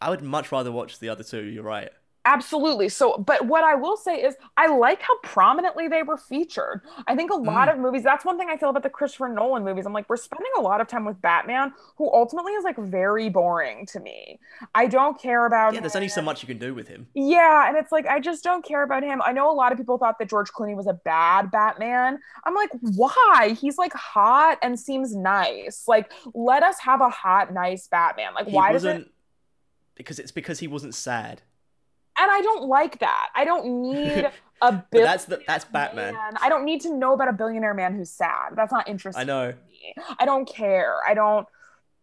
A: I would much rather watch the other two. You're right.
B: Absolutely. So, but what I will say is, I like how prominently they were featured. I think a lot
A: Mm.
B: of movies, that's one thing I feel about the Christopher Nolan movies. I'm like, we're spending a lot of time with Batman, who ultimately is like very boring to me. I don't care about
A: Yeah, there's only so much you can do with him.
B: Yeah, and it's like I just don't care about him. I know a lot of people thought that George Clooney was a bad Batman. I'm like, why? He's like hot and seems nice. Like, let us have a hot, nice Batman. Like,
A: He
B: why does it?
A: because it's because he wasn't sad.
B: And I don't like that. I don't need (laughs) a billionaire
A: that's the that's Batman.
B: man. I don't need to know about a billionaire man who's sad. That's not interesting.
A: I know.
B: I don't care. I don't.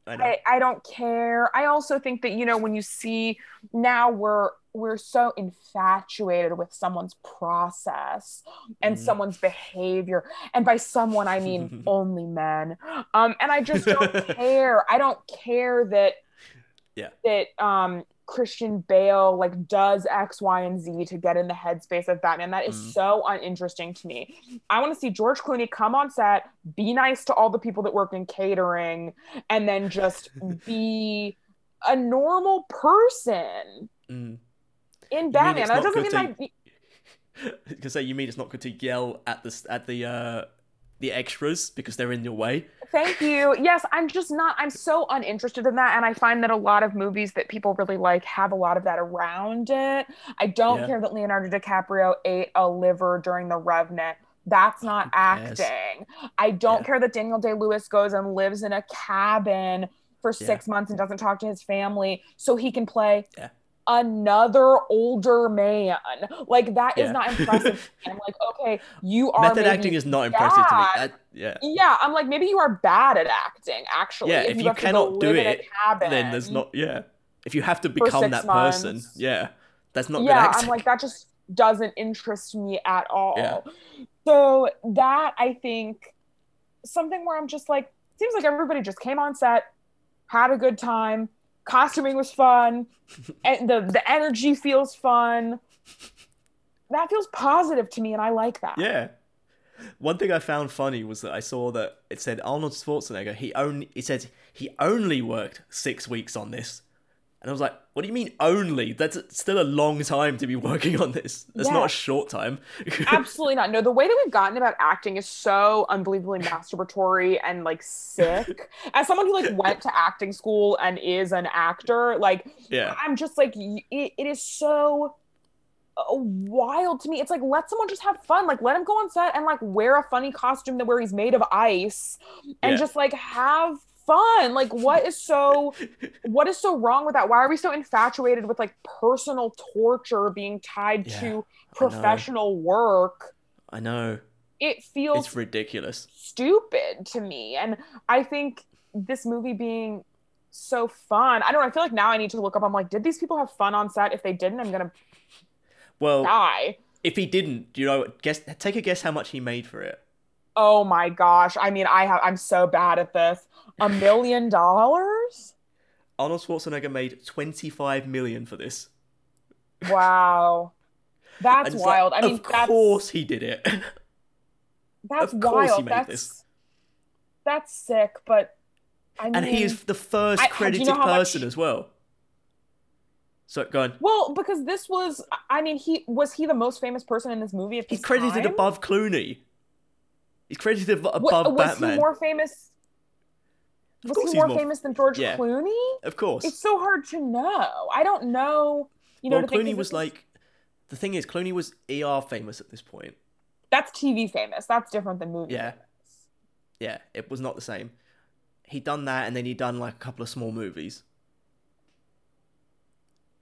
A: I.
B: I, I don't care. I also think that you know when you see now we're we're so infatuated with someone's process and
A: Mhm.
B: someone's behavior, and by someone I mean (laughs) only men. Um, and I just don't (laughs) care. I don't care that
A: Yeah.
B: that um Christian Bale like does X, Y, and Z to get in the headspace of Batman. That is
A: Mm.
B: so uninteresting to me. I want to see George Clooney come on set, be nice to all the people that work in catering, and then just (laughs) be a normal person
A: Mm.
B: in Batman. That doesn't mean
A: to-
B: I
A: Because say you mean it's not good to yell at the at the uh the extras because they're in your way.
B: Thank you. Yes, I'm just not, I'm so uninterested in that. And I find that a lot of movies that people really like have a lot of that around it. I don't
A: Yeah.
B: care that Leonardo DiCaprio ate a liver during The Revenant. That's not acting. I don't
A: Yeah.
B: care that Daniel Day Lewis goes and lives in a cabin for
A: Yeah.
B: six months and doesn't talk to his family so he can play
A: Yeah.
B: Another older man. Like, that is
A: Yeah.
B: not (laughs) impressive. I'm like, okay, you are.
A: Method
B: maybe
A: acting is not impressive to me. That- yeah.
B: yeah, I'm like maybe you are bad at acting. Actually,
A: Yeah, if you
B: have to go
A: cannot do
B: live in a
A: it, Then there's not yeah. If you have to become that person, yeah, that's not good
B: Yeah. I'm like that just doesn't interest me at all.
A: Yeah.
B: So that I think something where I'm just like seems like everybody just came on set, had a good time, costuming was fun, (laughs) and the the energy feels fun. That feels positive to me, and I like that.
A: Yeah. One thing I found funny was that I saw that it said Arnold Schwarzenegger. He only it said he only worked six weeks on this, and I was like, "What do you mean only? That's still a long time to be working on this. That's not a short time." (laughs)
B: Absolutely not. No, the way that we've gotten about acting is so unbelievably masturbatory and like sick. (laughs) As someone who like went to acting school and is an actor, like
A: yeah,
B: I'm just like it, it is so uh, wild to me. It's like let someone just have fun. Like let him go on set and like wear a funny costume that where he's made of ice and
A: Yeah.
B: just like have fun. Like what is so (laughs) what is so wrong with that? Why are we so infatuated with like personal torture being tied
A: Yeah,
B: to professional work?
A: I know
B: It feels
A: it's ridiculous.
B: stupid to me. And I think this movie being so fun, I don't know. I feel like now I need to look up. I'm like, did these people have fun on set? If they didn't, I'm gonna
A: Well,
B: die.
A: if he didn't, do you know, guess take a guess how much he made for it.
B: Oh my gosh. I mean, I have I'm so bad at this. A million dollars?
A: Arnold Schwarzenegger made twenty five million for this.
B: Wow. That's
A: it's like,
B: wild. I mean,
A: of course he did it. (laughs)
B: that's
A: of course he
B: wild.
A: made
B: That's
A: this.
B: that's sick, but I mean
A: and he is the first
B: I- do you
A: credited
B: know how much-
A: person as well. So go on.
B: well, because this was I mean, he was he the most famous person in this movie at
A: He's
B: this
A: credited
B: time?
A: above Clooney. He's credited above
B: was
A: Batman.
B: he more famous? Was he more,
A: more-
B: famous than George
A: Yeah.
B: Clooney?
A: Of course.
B: It's so hard to know. I don't know. You know,
A: well,
B: to think
A: Clooney was like, the thing is, Clooney was ER famous at this point.
B: that's TV famous. That's different than movie.
A: Yeah.
B: famous.
A: Yeah, it was not the same. He'd done that, and then he'd done like a couple of small movies.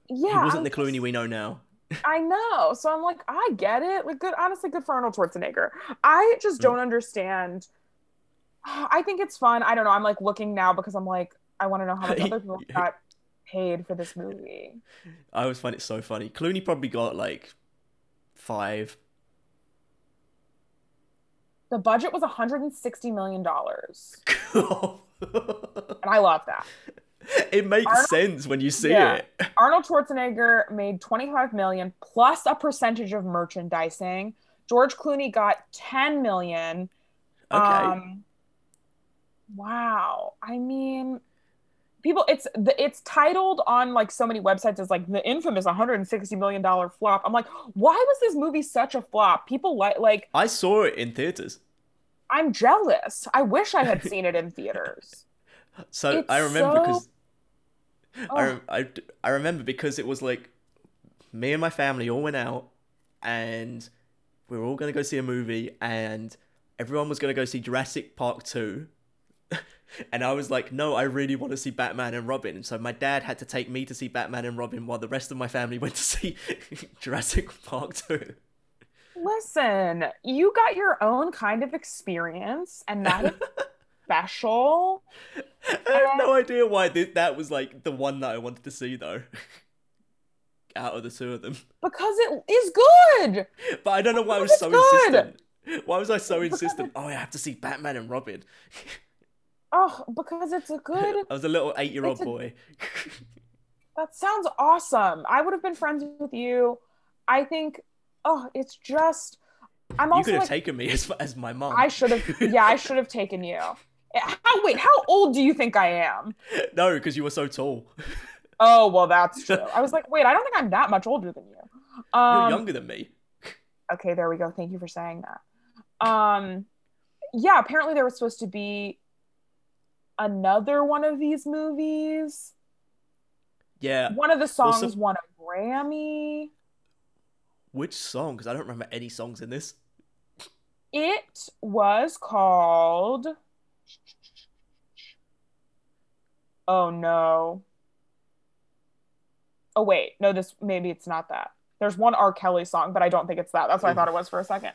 B: Yeah.
A: he wasn't
B: I'm
A: the Clooney
B: just-
A: we know now. (laughs)
B: I know. So I'm like, I get it. Like, good. Honestly, good for Arnold Schwarzenegger. I just
A: Mm.
B: don't understand. (sighs) I think it's fun. I don't know. I'm like looking now because I'm like, I want to know how much other people (laughs) got paid for this movie.
A: I always find it so funny. Clooney probably got like five.
B: The budget was 160 million dollars,
A: it (laughs)
B: and I love that.
A: It makes
B: Arnold-
A: sense when you see
B: Yeah.
A: it. (laughs)
B: Arnold Schwarzenegger made 25 million plus a percentage of merchandising. George Clooney got 10 million.
A: Okay.
B: Um, wow. I mean, people, it's the it's titled on like so many websites as like the infamous 160 million dollar flop. I'm like, why was this movie such a flop? People like like
A: I saw it in theaters.
B: I'm jealous. I wish I had seen it in theaters. (laughs)
A: So
B: It's
A: I remember
B: so-
A: because I,
B: Oh,
A: rem- I, I remember because it was like me and my family all went out and we were all going to go see a movie and everyone was going to go see Jurassic Park 2 and I was like no I really want to see Batman and Robin and so my dad had to take me to see Batman and Robin while the rest of my family (laughs) went to see Jurassic Park 2
B: listen, you got your own kind of experience, and that is (laughs) special.
A: I have no idea why th- that was like the one that I wanted to see though (laughs) out of the two of them
B: because it is good.
A: But I don't know why I was so
B: good.
A: insistent. Why was I so
B: Because
A: insistent? Oh, I have to see Batman and Robin.
B: Oh, because it's a (laughs) good.
A: I was a little eight-year-old
B: a-
A: boy. (laughs)
B: That sounds awesome. I would have been friends with you. I think, oh, it's just. I'm also You
A: could have
B: like,
A: taken me as as my mom.
B: I should have. Yeah, I should have (laughs) taken you. How wait? How old do you think I am?
A: no, because you were so tall.
B: Oh well, that's true. I was like, wait, I don't think I'm that much older than you.
A: You're
B: Um,
A: younger than me.
B: okay, there we go. Thank you for saying that. Um, yeah, apparently there was supposed to be another one of these movies.
A: Yeah.
B: One of the songs
A: Also-
B: won a Grammy.
A: Which song? Because I don't remember any songs in this.
B: It was called. Oh no. Oh wait, no. This maybe it's not that. There's one R. Kelly song, but I don't think it's that. That's what I thought it was for a second.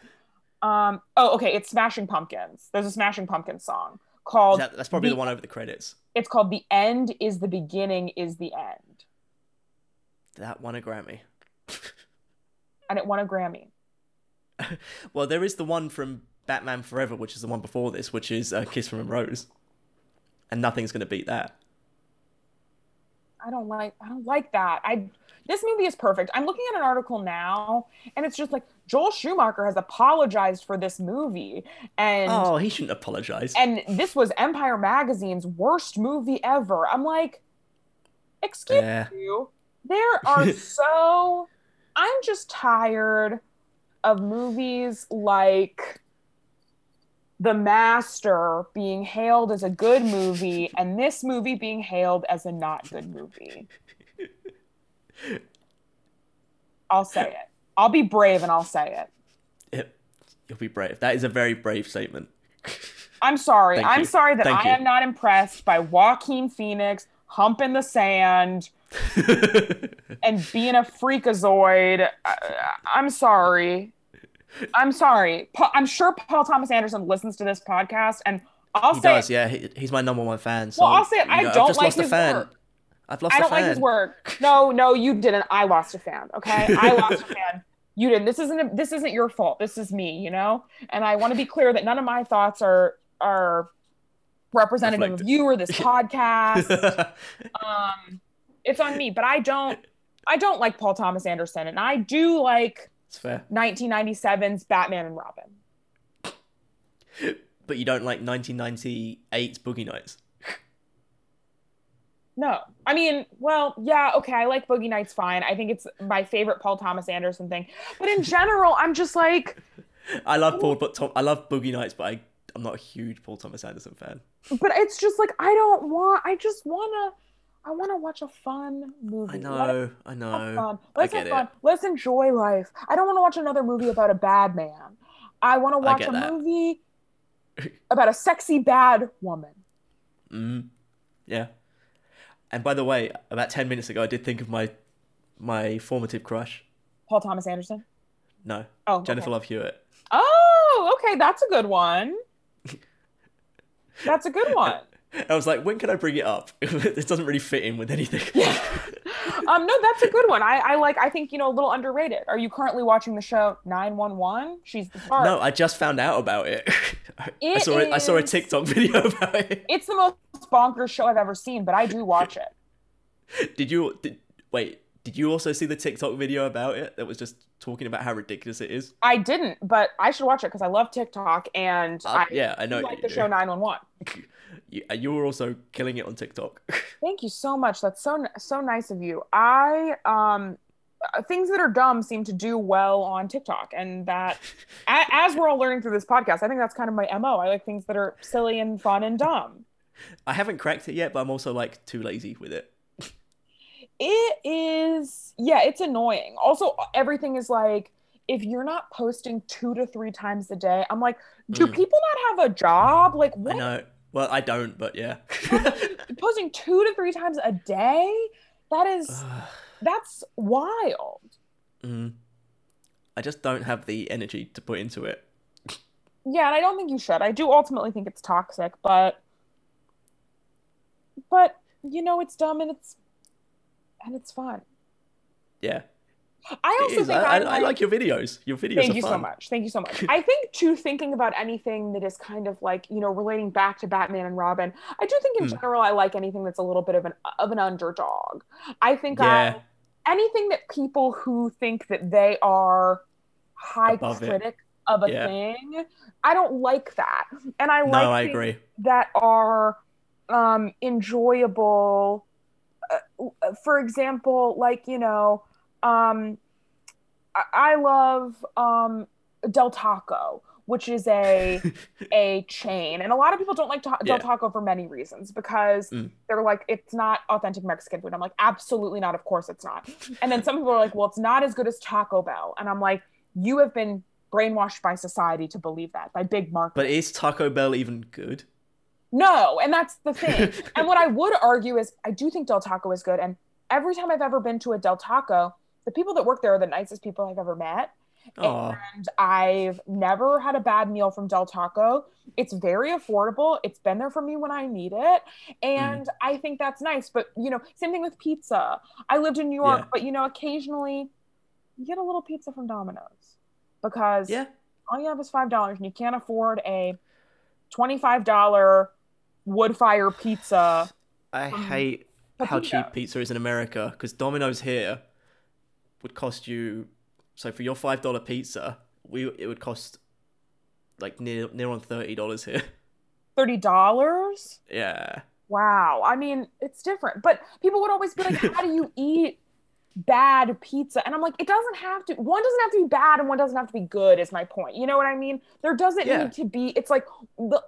B: Um. Oh, okay. It's Smashing Pumpkins. There's a Smashing Pumpkins song called.
A: That, that's probably
B: the-
A: the one over the credits.
B: It's called "The End Is the Beginning Is the End,"
A: That won a Grammy.
B: and it won a Grammy. (laughs)
A: Well, there is the one from Batman Forever, which is the one before this, which is uh, Kiss from a Rose. And nothing's going to beat that.
B: I don't like I don't like that. I this movie is perfect. I'm looking at an article now and it's just like Joel Schumacher has apologized for this movie and
A: Oh, he shouldn't apologize.
B: and this was Empire magazine's worst movie ever. I'm like excuse
A: Yeah.
B: you. There are (laughs) so I'm just tired of movies like The Master being hailed as a good movie and this movie being hailed as a not good movie. I'll say it. I'll be brave and I'll say it.
A: Yep. You'll be brave. That is a very brave statement. (laughs)
B: I'm sorry.
A: Thank
B: I'm
A: you.
B: sorry that
A: Thank
B: I
A: you.
B: am not impressed by Joaquin Phoenix humping the sand (laughs) and being a freakazoid. I, I'm sorry. I'm sorry. Pa- I'm sure Paul Thomas Anderson listens to this podcast, and I'll
A: he
B: say
A: does, yeah. He, he's my number one fan. So,
B: Well, I'll say it, I
A: know, I've
B: don't
A: just
B: like
A: lost a
B: his
A: fan.
B: work.
A: I've lost
B: I
A: a
B: don't
A: fan.
B: like his work. (laughs) No, no, you didn't. I lost a fan. Okay, I lost a (laughs) fan. You didn't. This isn't. A, this isn't your fault. This is me. You know. And I want to be clear that none of my thoughts are are representative of you or this (laughs) podcast. um, it's on me. But I don't. I don't like Paul Thomas Anderson, and I do like
A: it's fair.
B: 1997's Batman and Robin.
A: But you don't like 1998's Boogie Nights.
B: No, I mean, well, yeah, okay, I like Boogie Nights fine. I think it's my favorite Paul Thomas Anderson thing. But in general, I'm just like,
A: I love Paul, but Tom, I love Boogie Nights, but I, I'm not a huge Paul Thomas Anderson fan.
B: but it's just like I don't want. I just wanna. I want to watch a fun movie.
A: I know, I
B: it have
A: know.
B: fun. Let's have
A: it.
B: fun. Let's enjoy life. I don't want to watch another movie about a bad man. I want to watch a
A: that.
B: movie (laughs) about a sexy bad woman.
A: Mm, yeah. And by the way, about ten minutes ago, I did think of my my formative crush.
B: Paul Thomas Anderson.
A: No,
B: Oh,
A: Jennifer
B: okay.
A: Love Hewitt.
B: Oh, okay, that's a good one. (laughs) That's a good one.
A: I was like, when can I bring it up? (laughs) it doesn't really fit in with anything. (laughs)
B: Um, no, that's a good one. I, I like. I think you know a little underrated. Are you currently watching the show Nine One One? She's the star.
A: No, I just found out about it. (laughs) I
B: It
A: saw it. I saw a TikTok video (laughs) about it.
B: It's the most bonkers show I've ever seen, but I do watch it. (laughs)
A: Did you did, wait? Did you also see the TikTok video about it that was just talking about how ridiculous it is?
B: I didn't, but I should watch it because I love TikTok and
A: Uh,
B: I
A: yeah, I know
B: like the
A: do.
B: show Nine One One.
A: You, you were also killing it on TikTok. (laughs)
B: Thank you so much. That's so so nice of you. I um uh, things that are dumb seem to do well on TikTok, and that (laughs) as we're all learning through this podcast, I think that's kind of my mo. I like things that are silly and fun and dumb.
A: I haven't cracked it yet, but I'm also like too lazy with it.
B: It is, yeah, it's annoying. Also, everything is like, if you're not posting two to three times a day, I'm like, do
A: Mm.
B: people not have a job? Like, what?
A: Well, I don't, but yeah. (laughs)
B: Posting two to three times a day? That is, (sighs) that's wild.
A: mm. I just don't have the energy to put into it.
B: Yeah, and I don't think you should. I do ultimately think it's toxic, but, but you know, it's dumb and it's, and it's fun.
A: Yeah.
B: I also think
A: I, I,
B: I'm
A: I like your videos. Your videos
B: Thank you so much. Thank you so much. I think too, thinking about anything that is kind of like you know relating back to Batman and Robin. I do think in
A: Hmm.
B: general I like anything that's a little bit of an of an underdog. I think
A: Yeah.
B: I, anything that people who think that they are high
A: Above it.
B: critic of a
A: Yeah.
B: thing, I don't like that. And I
A: No,
B: like
A: I agree.
B: that are um enjoyable uh, for example like you know um I, love um del taco which is a (laughs) a chain and a lot of people don't like ta- del
A: Yeah.
B: taco for many reasons because
A: Mm.
B: they're like it's not authentic mexican food i'm like absolutely not of course it's not and then some people are like well it's not as good as taco bell and i'm like you have been brainwashed by society to believe that by big marketing
A: But is Taco Bell even good?
B: no, and that's the (laughs) thing. and what I would argue is I do think Del Taco is good. And every time I've ever been to a Del Taco, the people that work there are the nicest people I've ever met.
A: Oh,
B: And I've never had a bad meal from Del Taco. It's very affordable. It's been there for me when I need it. And mm. I think that's nice. But, you know, same thing with pizza. I lived in New York,
A: Yeah.
B: but, you know, occasionally you get a little pizza from Domino's because
A: yeah.
B: all you have is $5 and you can't afford a $25 wood fire pizza. (sighs)
A: I hate how cheap pizza is in America because Domino's here would cost you. So for your five dollar pizza, we it would cost like near near on thirty dollars here. (laughs)
B: $30?
A: Yeah.
B: Wow. I mean, it's different. But people would always be like, how do you (laughs) eat bad pizza? And I'm like, it doesn't have to, one doesn't have to be bad and one doesn't have to be good, is my point. You know what I mean? There doesn't
A: Yeah.
B: need to be, it's like,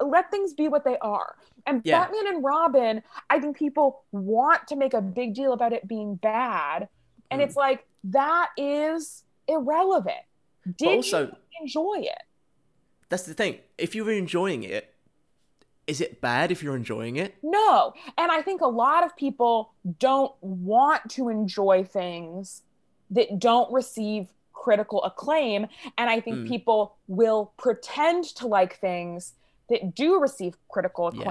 B: let things be what they are. And
A: Yeah.
B: Batman and Robin, I think people want to make a big deal about it being bad. And
A: Mm.
B: it's like, that is irrelevant. Did
A: also-
B: you enjoy it?
A: That's the thing. If you're enjoying it, is it bad if you're enjoying it?
B: No. And I think a lot of people don't want to enjoy things that don't receive critical acclaim. And I think
A: Mm.
B: people will pretend to like things that do receive critical
A: Yeah.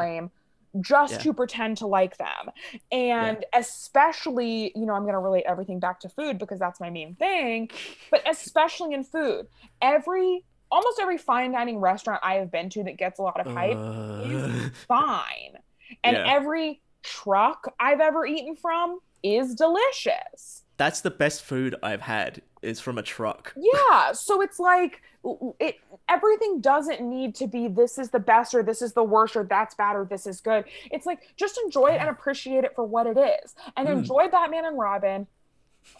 B: Just
A: Yeah.
B: to pretend to like them. And especially, you know, I'm going to relate everything back to food because that's my main thing, but especially in food, every almost every fine dining restaurant I have been to that gets a lot of hype
A: Uh, (laughs)
B: fine. And
A: Yeah.
B: every truck I've ever eaten from is delicious.
A: that's the best food I've had. Is from a truck.
B: Yeah, so it's like it everything doesn't need to be this is the best or this is the worst or that's bad or this is good. It's like just enjoy it and appreciate it for what it is. And
A: Mm.
B: enjoy Batman and Robin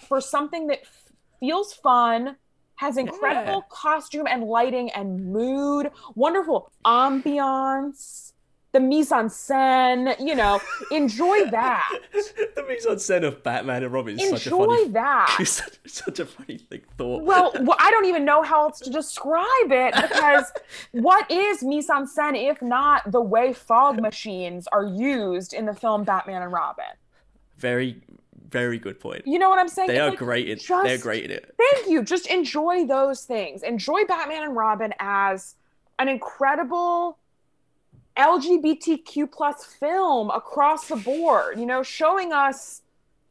B: for something that f- feels fun, has incredible costume and lighting and mood, wonderful ambiance, the mise en scène, you know, enjoy that. (laughs)
A: the mise en scène of Batman and Robin is such a
B: enjoy
A: funny. (laughs)
B: that.
A: It's such, such a funny thing thought.
B: Well, (laughs) well, I don't even know how else to describe it because what is mise en scène if not the way fog machines are used in the film Batman and Robin?
A: very, very good point.
B: You know what I'm saying?
A: They
B: It's
A: are
B: like,
A: great. In, it.
B: they're
A: great in it.
B: Thank you. Just enjoy those things. Enjoy Batman and Robin as an incredible LGBTQ plus film across the board. You know, showing us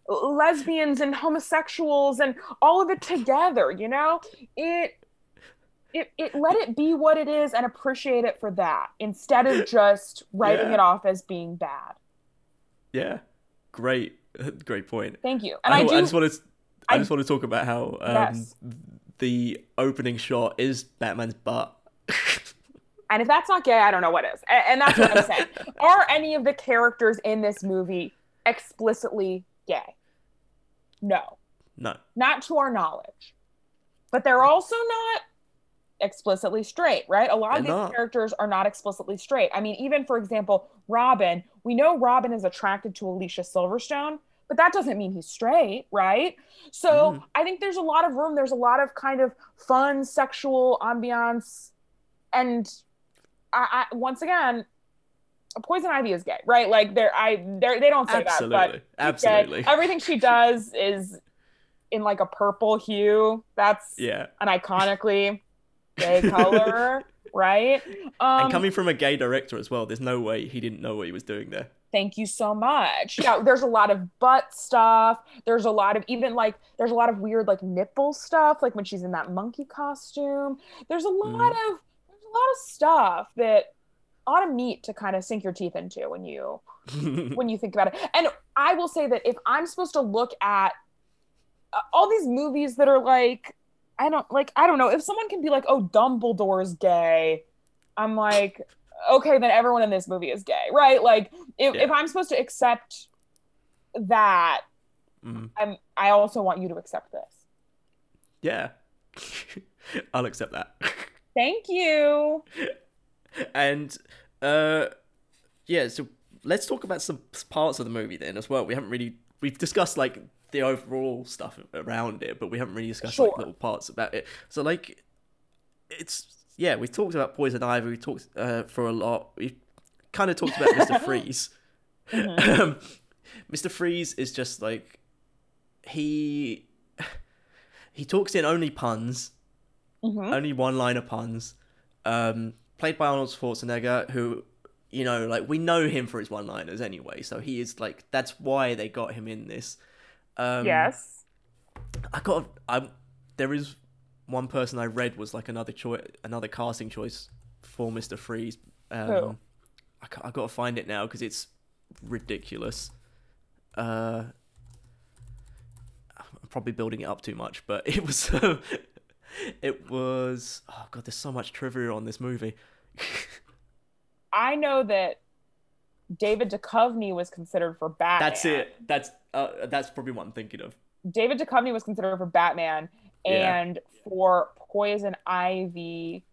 B: lesbians and homosexuals and all of it together. You know, it. It, it let it be what it is and appreciate it for that instead of just writing
A: Yeah.
B: it off as being bad.
A: Yeah, great, (laughs) great point.
B: Thank you. And I,
A: I,
B: do.
A: just want to. I,
B: I-
A: just want to talk about how um,
B: Yes.
A: the opening shot is Batman's butt. (laughs)
B: And if that's not gay, I don't know what is. A- And that's what I'm saying. (laughs) Are any of the characters in this movie explicitly gay? No,
A: no,
B: not to our knowledge. But they're also not explicitly straight, right? A lot of
A: They're
B: these
A: not.
B: characters are not explicitly straight. I mean, even for example, Robin, we know Robin is attracted to Alicia Silverstone, but that doesn't mean he's straight, right? So
A: Mhm.
B: I think there's a lot of room. There's a lot of kind of fun sexual ambiance. And I, I once again, Poison Ivy is gay, right? Like they're I they're, they don't say
A: absolutely,
B: that, but
A: absolutely.
B: everything she does is in like a purple hue. That's
A: Yeah,
B: an iconically gay color. (laughs) right? Um,
A: and coming from a gay director as well, there's no way he didn't know what he was doing there.
B: thank you so much. Yeah, there's a lot of butt stuff. There's a lot of even like there's a lot of weird like nipple stuff, like when she's in that monkey costume. There's a lot
A: Mhm.
B: of a lot of stuff that lot of meat to kind of sink your teeth into when you (laughs) when you think about it. And I will say that if I'm supposed to look at uh, all these movies that are like, I don't like, I don't know, if someone can be like, oh, Dumbledore's gay, I'm like, okay, then everyone in this movie is gay, right? Like, if,
A: Yeah.
B: if I'm supposed to accept that,
A: Mm,
B: I'm, I also want you to accept this.
A: yeah, (laughs) I'll accept that. (laughs)
B: Thank you.
A: and uh, yeah, so let's talk about some parts of the movie then as well. We haven't really we've discussed like the overall stuff around it, but we haven't really discussed like little parts about it. So like, it's yeah, we talked about Poison Ivy. We talked uh, for a lot. We kind of talked about Mister (laughs) Freeze.
B: Mhm. (laughs)
A: Um, Mr. Freeze is just like he (sighs) he talks in only puns,
B: Mhm.
A: only one-liner puns. Um, played by Arnold Schwarzenegger, who you know, like we know him for his one-liners anyway, so he is like that's why they got him in this. Um,
B: yes.
A: I got I there is one person I read was like another choice, another casting choice for Mr. Freeze. Um? I, I gotta find it now because it's ridiculous. Uh, I'm probably building it up too much, but (laughs) it was. (laughs) It was. Oh god, there's so much trivia on this movie. (laughs)
B: I know that David Duchovny was considered for Batman.
A: That's it. That's uh, that's probably what I'm thinking of.
B: David Duchovny was considered for Batman,
A: Yeah.
B: and for Poison Ivy,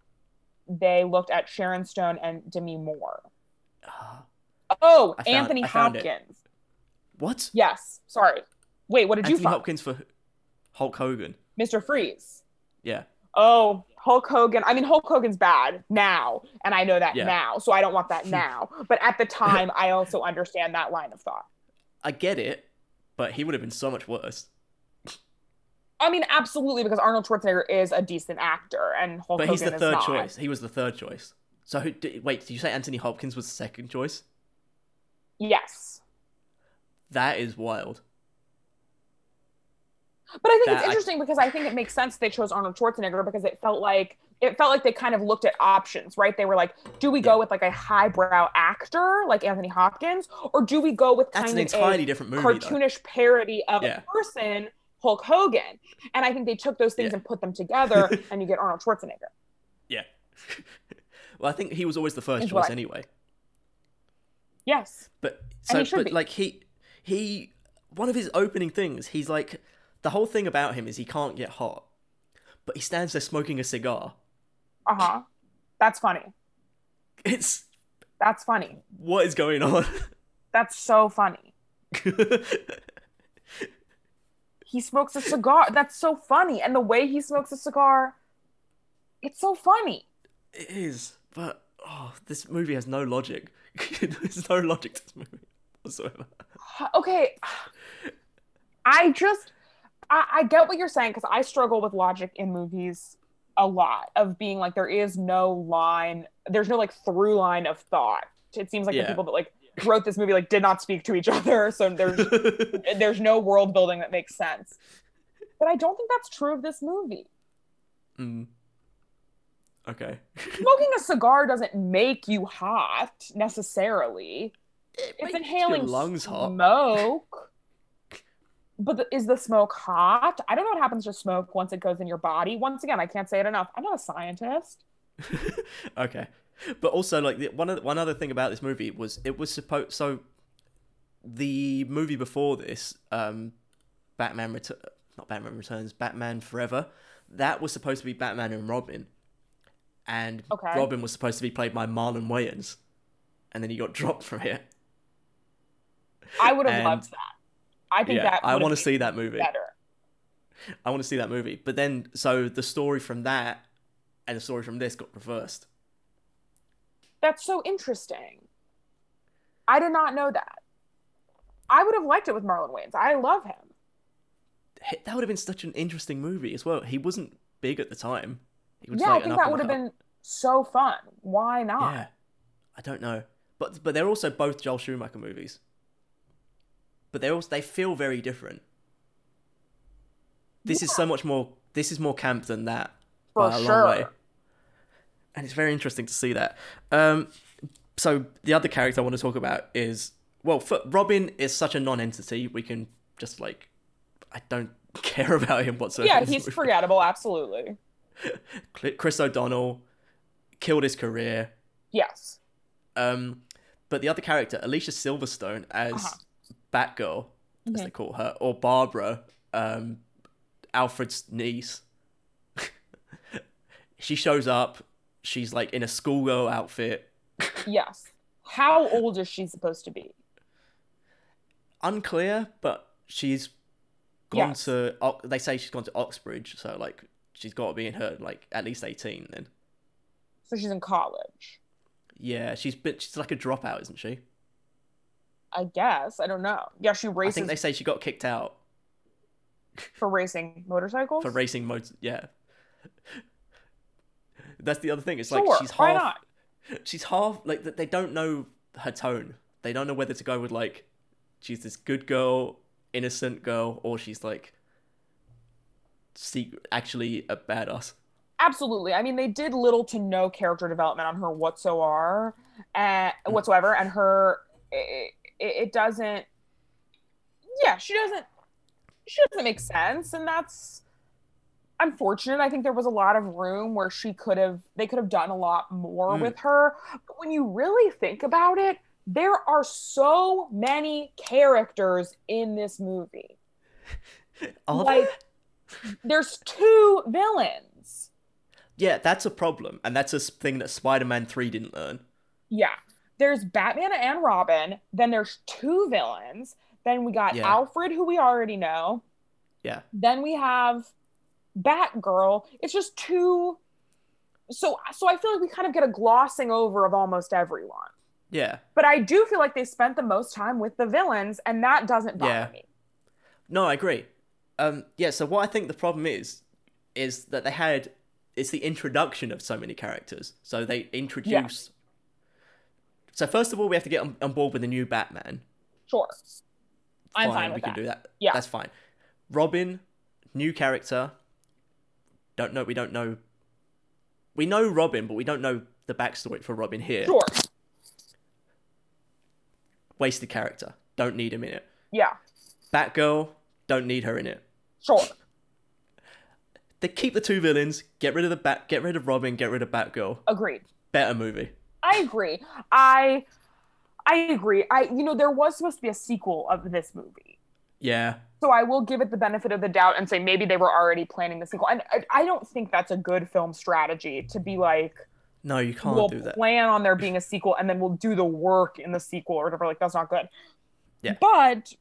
B: they looked at Sharon Stone and Demi Moore.
A: Ah, (gasps)
B: Oh,
A: found-
B: Anthony. Hopkins.
A: what?
B: Yes. Sorry. Wait, what did you
A: Anthony
B: find?
A: Hopkins for Hulk Hogan.
B: Mr. Freeze.
A: Yeah.
B: Oh, Hulk Hogan. I mean, Hulk Hogan's bad now, and I know that
A: Yeah.
B: now, so I don't want that (laughs) now. But at the time, I also understand that line of thought.
A: I get it, but he would have been so much worse.
B: I mean, absolutely, because Arnold Schwarzenegger is a decent actor, and Hulk
A: But
B: Hogan
A: he's the third choice. He was the third choice. So who? Did, wait, did you say Anthony Hopkins was the second choice?
B: Yes.
A: That is wild.
B: But I think
A: That
B: it's
A: I-
B: interesting because I think it makes sense they chose Arnold Schwarzenegger because it felt like it felt like they kind of looked at options, right? They were like, do we go with like a highbrow actor like Anthony Hopkins, or do we go with kind of
A: entirely
B: a
A: different movie. Though.
B: cartoonish parody of
A: Yeah.
B: a person, Hulk Hogan? And I think they took those things
A: Yeah.
B: and put them together, (laughs) and you get Arnold Schwarzenegger.
A: Yeah. (laughs) well, I think he was always the first choice
B: I-
A: anyway.
B: Yes.
A: But so, but
B: be.
A: like he, he, one of his opening things, he's like, the whole thing about him is he can't get hot, but he stands there smoking a cigar.
B: Uh huh. That's funny.
A: It's
B: That's funny.
A: what is going on? (laughs)
B: That's so funny. He smokes a cigar. That's so funny. And the way he smokes a cigar, it's so funny.
A: It is, but oh, this movie has no logic. (laughs) There's no logic to this movie whatsoever. (sighs)
B: Okay. I just, I, I get what you're saying because I struggle with logic in movies a lot of being like, there is no line, there's no like through line of thought. It seems like
A: Yeah.
B: the people that like wrote this movie like did not speak to each (laughs) other. So there's, (laughs) there's no world building that makes sense. But I don't think that's true of this movie.
A: Mm. Okay. (laughs)
B: Smoking a cigar doesn't make you hot necessarily.
A: It
B: It's inhaling
A: your lungs hot.
B: But the, is the smoke hot? I don't know what happens to smoke once it goes in your body. Once again, I can't say it enough. I'm not a scientist. (laughs)
A: okay, but also like the, one of one other thing about this movie was it was supposed so the movie before this, um, Batman Return, not Batman Returns, Batman Forever, that was supposed to be Batman and Robin, and
B: Okay.
A: Robin was supposed to be played by Marlon Wayans, and then he got dropped from it.
B: I would have
A: And-
B: loved that. I think
A: Yeah,
B: that
A: I want to see that movie.
B: better.
A: I want to see that movie. But then, so the story from that and the story from this got reversed.
B: That's so interesting. I did not know that. I would have liked it with Marlon Wayans. I love him.
A: That would have been such an interesting movie as well. He wasn't big at the time. He was
B: yeah, I think that would have been so fun. Why not?
A: Yeah, I don't know, but but they're also both Joel Schumacher movies. But they also they feel very different. This is so much more. This is more camp than that
B: For
A: by a
B: sure.
A: long way, and it's very interesting to see that. Um, so the other character I want to talk about is well, Robin is such a non-entity. We can just like, I don't (laughs) care about him whatsoever.
B: Yeah, he's forgettable. Absolutely.
A: Chris O'Donnell killed his career.
B: Yes.
A: Um, but the other character, Alicia Silverstone as
B: Uh-huh.
A: Batgirl, as
B: Mhm.
A: they call her, or Barbara, um, Alfred's niece. (laughs) she shows up. She's like in a schoolgirl outfit. (laughs)
B: Yes. How old is she supposed to be?
A: Unclear, but she's gone
B: Yes.
A: to. They say she's gone to Oxbridge, so like she's got to be in her like at least eighteen. Then
B: So she's in college.
A: yeah, she's been she's like a dropout, isn't she?
B: I guess. I don't know. Yeah, she races.
A: I think they say she got kicked out
B: for racing motorcycles.
A: for racing motor. Yeah, that's the other thing. It's
B: sure.
A: like she's
B: Why
A: half.
B: not?
A: She's half like th- they don't know her tone. They don't know whether to go with like she's this good girl, innocent girl, or she's like secret, actually a badass.
B: Absolutely. I mean, they did little to no character development on her whatsoever, and
A: Mm.
B: whatsoever, and her it, it, doesn't. Yeah, she doesn't. She doesn't make sense, and that's unfortunate. I think there was a lot of room where she could have. They could have done a lot more
A: Mm.
B: with her. But when you really think about it, there are so many characters in this movie. (laughs)
A: Are
B: Like-
A: there?
B: There's two villains.
A: Yeah, that's a problem, and that's a thing that Spider-Man Three didn't learn.
B: Yeah. There's Batman and Robin. Then there's two villains. Then we got
A: Yeah.
B: Alfred, who we already know.
A: Yeah.
B: Then we have Batgirl. It's just two. So, so I feel like we kind of get a glossing over of almost everyone.
A: Yeah.
B: But I do feel like they spent the most time with the villains, and that doesn't bother
A: Yeah.
B: me.
A: No, I agree. Um, yeah. So what I think the problem is, is that they had it's the introduction of so many characters. So they introduce. So first of all, we have to get on, on board with the new Batman.
B: Sure. I'm fine
A: we
B: with
A: can
B: that.
A: do that.
B: Yeah.
A: that's fine. Robin, new character. Don't know. We don't know. We know Robin, but we don't know the backstory for Robin here.
B: Sure.
A: Wasted character. Don't need him in it.
B: Yeah.
A: Batgirl. Don't need her in it.
B: Sure.
A: They keep the two villains. Get rid of the bat. Get rid of Robin. Get rid of Batgirl.
B: Agreed.
A: Better movie.
B: I agree. I I agree. I you know there was supposed to be a sequel of this movie.
A: Yeah.
B: So I will give it the benefit of the doubt and say maybe they were already planning the sequel. And I, I don't think that's a good film strategy to be like
A: No, you can't
B: we'll
A: do that.
B: plan on there being a sequel and then we'll do the work in the sequel or whatever. Like that's not good.
A: Yeah.
B: But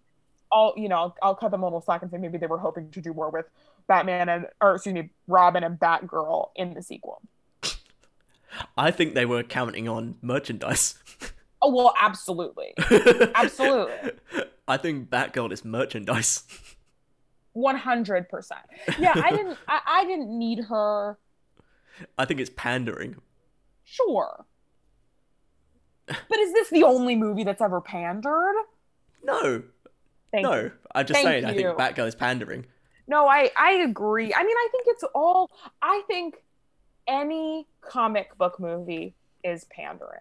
B: I'll you know I'll, I'll cut them a little slack and say maybe they were hoping to do more with Batman and or excuse me Robin and Batgirl in the sequel.
A: I think they were counting on merchandise. (laughs)
B: Oh well, absolutely, absolutely. (laughs)
A: I think Batgirl is merchandise.
B: One hundred percent. Yeah, I didn't. (laughs) I, I didn't need her.
A: I think it's pandering.
B: Sure. But is this the only movie that's ever pandered?
A: No,
B: Thank
A: no.
B: you.
A: I'm just
B: Thank
A: saying. I think. Batgirl is pandering.
B: No, I I agree. I mean, I think it's all. I think any comic book movie is pandering.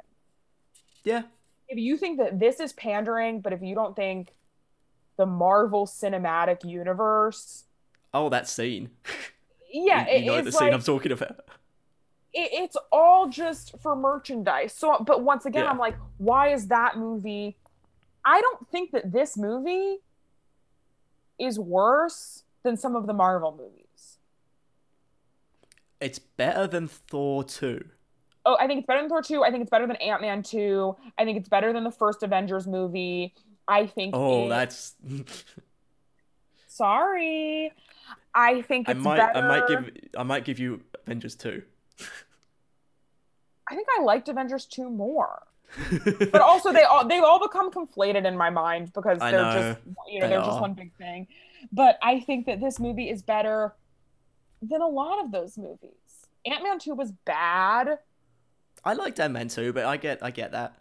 A: Yeah.
B: If you think that this is pandering, but if you don't think the Marvel Cinematic Universe,
A: Oh, that scene. (laughs)
B: yeah,
A: you, you know the scene
B: like
A: I'm talking about.
B: it, it's all just for merchandise. So, but once again,
A: Yeah.
B: I'm like, why is that movie? I don't think that this movie is worse than some of the Marvel movies.
A: It's better than Thor 2.
B: Oh, I think it's better than Thor 2. I think it's better than Ant Man 2. I think it's better than the first Avengers movie. I think.
A: Oh,
B: it-
A: that's. (laughs)
B: Sorry. I think
A: I
B: it's
A: might.
B: better.
A: I might give. I might give you Avengers 2.
B: I think I liked Avengers 2 more. (laughs) but also they all they've all become conflated in my mind because they're just you know
A: They
B: they're just one big thing. But I think that this movie is better than a lot of those movies. Ant Man two was bad,
A: I liked Ant Man two, but I get I get that.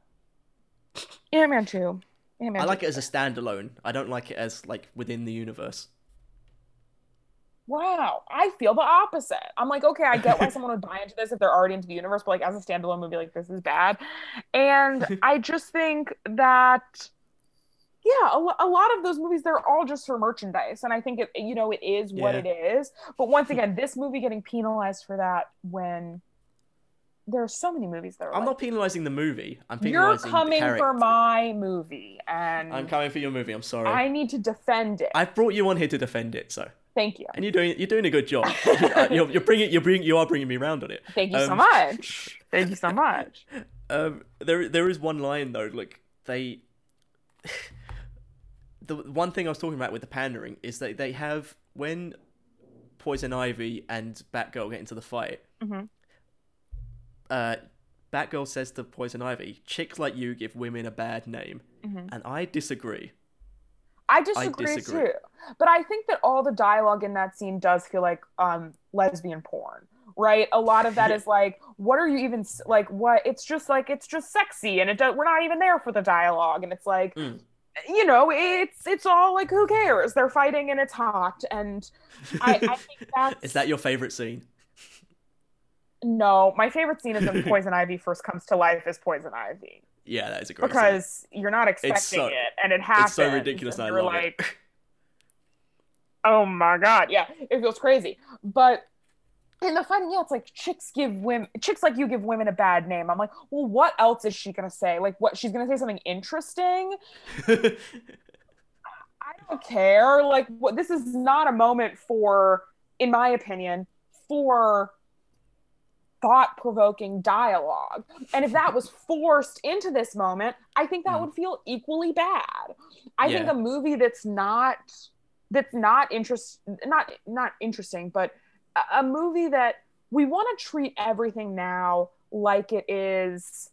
B: Ant Man two. Ant-Man
A: I like
B: too.
A: it as a standalone. I don't like it as like within the universe.
B: Wow, I feel the opposite. I'm like, okay, I get why (laughs) someone would buy into this if they're already into the universe, but like as a standalone movie, like this is bad. And (laughs) I just think that, yeah, a, a lot of those movies, they're all just for merchandise. And I think it, you know, it is what
A: Yeah.
B: it is. But once again, this movie getting penalized for that when there are so many movies that are
A: I'm
B: like,
A: not penalizing the movie. I'm penalizing. The
B: movie.
A: You're coming
B: for my movie, and
A: I'm coming for your movie. I'm sorry.
B: I need to defend it.
A: I brought you on here to defend it, so
B: Thank you.
A: and you're doing you're doing a good job. (laughs) Uh, you're, you're bringing you're bringing you are bringing me around on it.
B: Thank you so
A: Um,
B: much. (laughs) Thank you so much.
A: Um, there there is one line though, like they. The one thing I was talking about with the pandering is that they have when Poison Ivy and Batgirl get into the fight.
B: Mhm.
A: Uh, Batgirl says to Poison Ivy, "Chicks like you give women a bad name,"
B: Mhm.
A: and I disagree.
B: I disagree,
A: disagree.
B: too. But I think that all the dialogue in that scene does feel like um lesbian porn. Right? A lot of that (laughs) is like what are you even like what it's just like it's just sexy and it does we're not even there for the dialogue and it's like
A: Mm.
B: You know, it's it's all like who cares? They're fighting and it's hot and I, I think (laughs) that's
A: Is that your favorite scene?
B: no, my favorite scene is when (laughs) Poison Ivy first comes to life as Poison Ivy.
A: Yeah, that is a great scene.
B: Because you're not expecting
A: so-
B: it and it happens.
A: It's so ridiculous.
B: and
A: I
B: you're
A: love
B: like,
A: it.
B: oh my god yeah it feels crazy but in the fun yeah it's like chicks give women chicks like you give women a bad name. I'm like well what else is she gonna say? Like what she's gonna say something interesting? (laughs) I don't care. Like what this is not a moment for in my opinion for thought-provoking dialogue. And if that was forced into this moment i think that
A: Mm.
B: would feel equally bad. I think a movie that's not that's not interest not not interesting but a, movie that we want to treat everything now like it is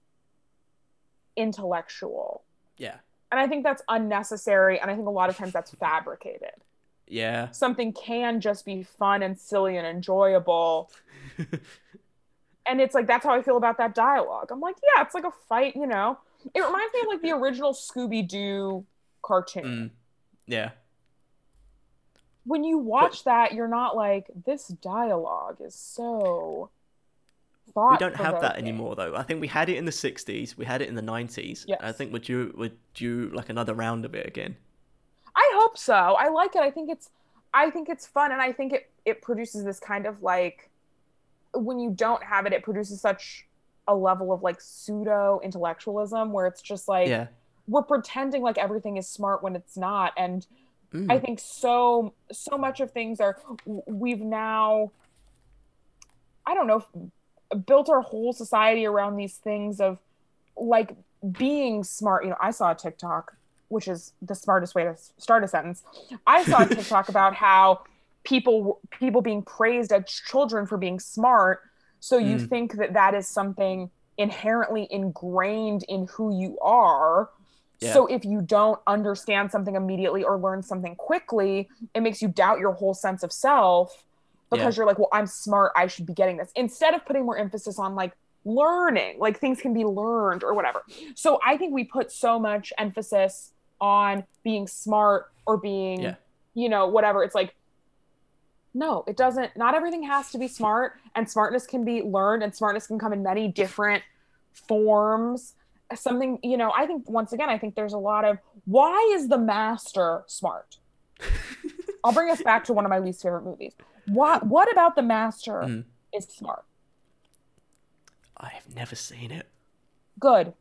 B: intellectual.
A: Yeah,
B: and i think that's unnecessary and i think a lot of times that's (laughs) fabricated.
A: Yeah.
B: something can just be fun and silly and enjoyable. (laughs) And it's like that's how i feel about that dialogue. I'm like yeah it's like a fight you know? It reminds me of like the (laughs) original scooby-doo cartoon.
A: Mm, yeah.
B: When you watch that you're not like this dialogue is so
A: We don't have that anymore, though. I think we had it in the '60s. We had it in the '90s.
B: Yes.
A: I think we're due, we're due like another round of it again.
B: I hope so. I like it. I think it's I think it's fun and I think it it produces this kind of like when you don't have it it produces such a level of like pseudo intellectualism where it's just like
A: yeah.
B: we're pretending like everything is smart when it's not and
A: Mm.
B: I think so so much of things are we've now I don't know built our whole society around these things of like being smart. You know, I saw a TikTok, which is the smartest way to start a sentence. I saw a (laughs) TikTok about how people people being praised as children for being smart. So you
A: Mm.
B: think that that is something inherently ingrained in who you are.
A: Yeah.
B: So if you don't understand something immediately or learn something quickly, it makes you doubt your whole sense of self because you're like, well, I'm smart, I should be getting this. Instead of putting more emphasis on like learning, like things can be learned or whatever. So I think we put so much emphasis on being smart or being,
A: Yeah.
B: you know, whatever. It's like, no, it doesn't. Not everything has to be smart, and smartness can be learned, and smartness can come in many different forms. Something, you know, I think once again, I think there's a lot of why is the master smart? (laughs) I'll bring us back to one of my least favorite movies. What what about the master
A: Mm.
B: is smart?
A: I have never seen it.
B: Good.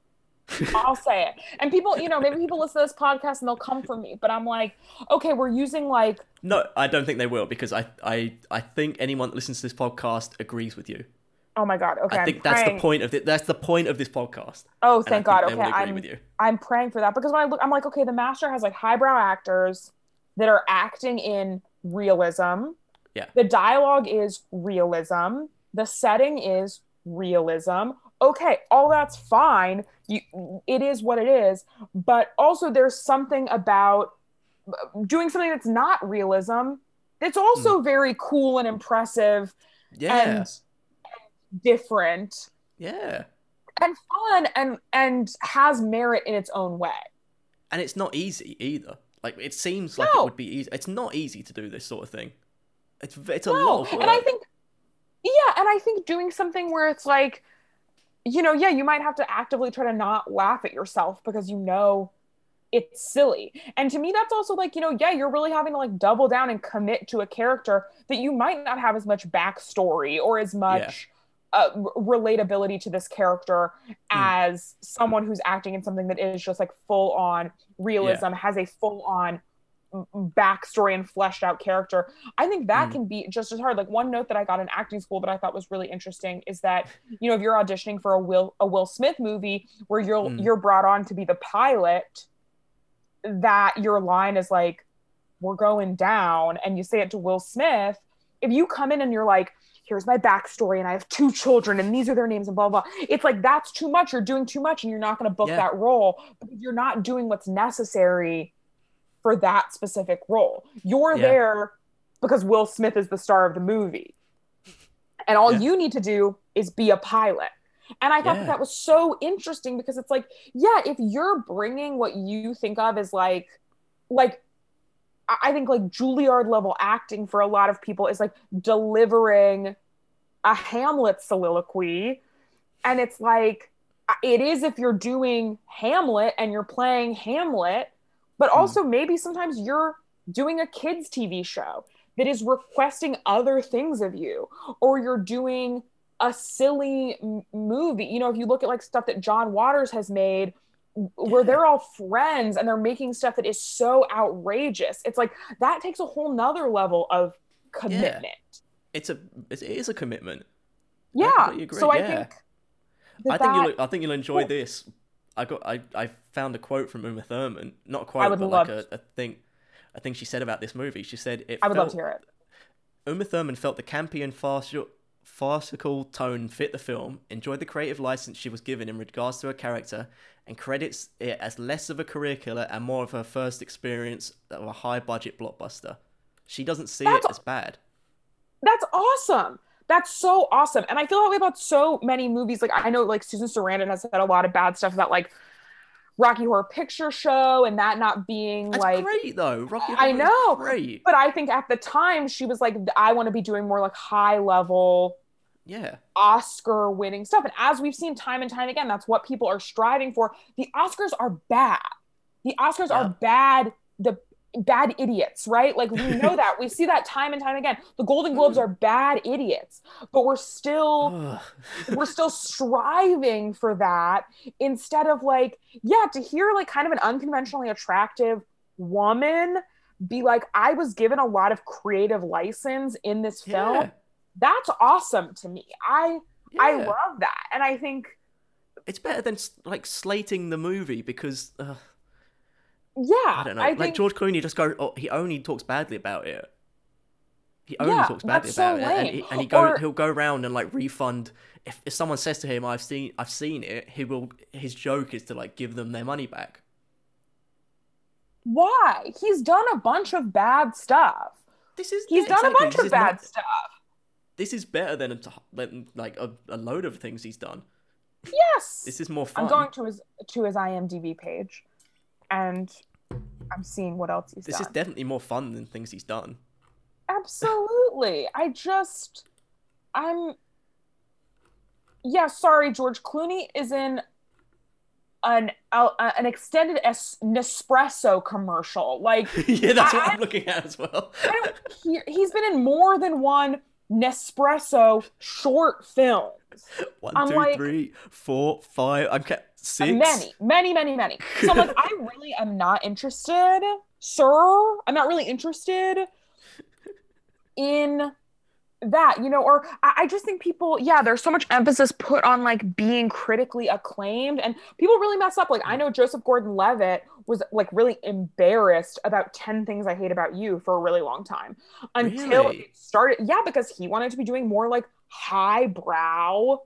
B: I'll say it. And people, you know, maybe people listen to this podcast and they'll come for me, but I'm like, okay, we're using like
A: No, I don't think they will because I, I, I think anyone that listens to this podcast agrees with you.
B: Oh my god, okay.
A: I
B: I'm
A: think that's the point of it. That's the point of this podcast.
B: Oh, thank God. Okay,
A: agree
B: I'm
A: with you.
B: I'm praying for that because when I look, I'm like, okay, the master has like highbrow actors that are acting in realism.
A: Yeah.
B: The dialogue is realism. The setting is realism. Okay, all that's fine. You, it is what it is. But also, there's something about uh, doing something that's not realism that's also hmm. very cool and impressive.
A: Yeah,
B: and different.
A: yeah.
B: and fun and and has merit in its own way.
A: And it's not easy either. Like it seems like
B: No.
A: it would be easy. It's not easy to do this sort of thing. It's it's a
B: No,
A: lot of work.
B: and I think, yeah, and I think doing something where it's like, you know, yeah, you might have to actively try to not laugh at yourself because you know it's silly. And to me, that's also like, you know, yeah, you're really having to like double down and commit to a character that you might not have as much backstory or as much. Uh, relatability to this character as someone who's acting in something that is just like full on realism, has a full on backstory and fleshed out character. I think that
A: Mm.
B: can be just as hard. Like one note that I got in acting school that I thought was really interesting is that (laughs) you know if you're auditioning for a Will a Will Smith movie where you're
A: Mm.
B: you're brought on to be the pilot, that your line is like we're going down and you say it to Will Smith. If you come in and you're like here's my backstory and I have two children and these are their names and blah blah. blah," It's like that's too much. You're doing too much and you're not going to book
A: Yeah.
B: that role because you're not doing what's necessary for that specific role. You're
A: Yeah.
B: there because Will Smith is the star of the movie. And all
A: Yeah.
B: you need to do is be a pilot. And I thought that, that was so interesting because it's like, yeah, if you're bringing what you think of as like, like, I think like Juilliard level acting for a lot of people is like delivering a Hamlet soliloquy. And it's like, it is if you're doing Hamlet and you're playing Hamlet, but
A: Hmm.
B: also maybe sometimes you're doing a kids' TV show that is requesting other things of you, or you're doing a silly m- movie. You know, if you look at like stuff that John Waters has made where they're all friends and they're making stuff that is so outrageous, it's like that takes a whole nother level of commitment.
A: it's a it is a commitment.
B: Yeah.
A: agree,
B: So I
A: yeah.
B: think that
A: I think
B: that-
A: you'll I think you'll enjoy
B: Cool.
A: this. I got I, I found a quote from Uma Thurman, not a quote,
B: I would
A: but like a, a thing a thing she said about this movie. She said it
B: I would
A: felt,
B: love to hear it.
A: Uma Thurman felt the campy and farcical, farcical tone fit the film, enjoyed the creative license she was given in regards to her character, and credits it as less of a career killer and more of her first experience of a high budget blockbuster. She doesn't see
B: That's-
A: it as bad.
B: That's awesome. That's so awesome. And I feel that way about so many movies. Like I know like Susan Sarandon has said a lot of bad stuff about like Rocky Horror Picture Show and that not being
A: That's
B: like
A: great though. Rocky
B: I
A: Horror is
B: know,
A: great.
B: but I think at the time she was like, I want to be doing more like high level
A: Yeah.
B: Oscar winning stuff. And as we've seen time and time again, that's what people are striving for. The Oscars are bad. The Oscars
A: Yeah.
B: are bad. The bad idiots, right? Like we know (laughs) that. We see that time and time again. The Golden Globes are bad idiots, but we're still we're still striving for that instead of like, yeah, to hear like kind of an unconventionally attractive woman be like, I was given a lot of creative license in this film.
A: Yeah.
B: That's awesome to me. I I love that. And I think,
A: It's better than like slating the movie because uh,
B: yeah,
A: I don't know.
B: I
A: like
B: think,
A: George Clooney just go. Oh, he only talks badly about it. He only
B: Yeah,
A: talks badly
B: that's so
A: about it, and, he, and he go.
B: Or-
A: He'll go around and like refund. If, if someone says to him, "I've seen, I've seen it," he will. His joke is to like give them their money back.
B: why? He's done a bunch of bad stuff.
A: This is
B: He's
A: yeah,
B: done
A: exactly,
B: a bunch
A: this
B: of bad
A: not-
B: stuff.
A: This is better than, a like a, a load of things he's done.
B: Yes.
A: This is more fun.
B: I'm going to his to his IMDb page and I'm seeing what else he's
A: this
B: done.
A: is definitely more fun than things he's done.
B: Absolutely. I just, I'm, yeah, sorry, George Clooney is in an uh, an extended es- Nespresso commercial. Like, (laughs)
A: yeah, that's what
B: I-
A: I'm looking at as well.
B: I don't hear, he's been in more than one Nespresso short films.
A: One,
B: I'm
A: two,
B: like-
A: three, four, five. I'm ca- six.
B: Many, many, many, many. So I'm like, I (laughs) really am not interested, sir. I'm not really interested in that, you know, or I, I just think people, yeah, there's so much emphasis put on like being critically acclaimed, and people really mess up. Like, I mm. know Joseph Gordon Levitt was like really embarrassed about 10 things I hate about you for a really long time until
A: Really?
B: it started. Yeah, because he wanted to be doing more like highbrow,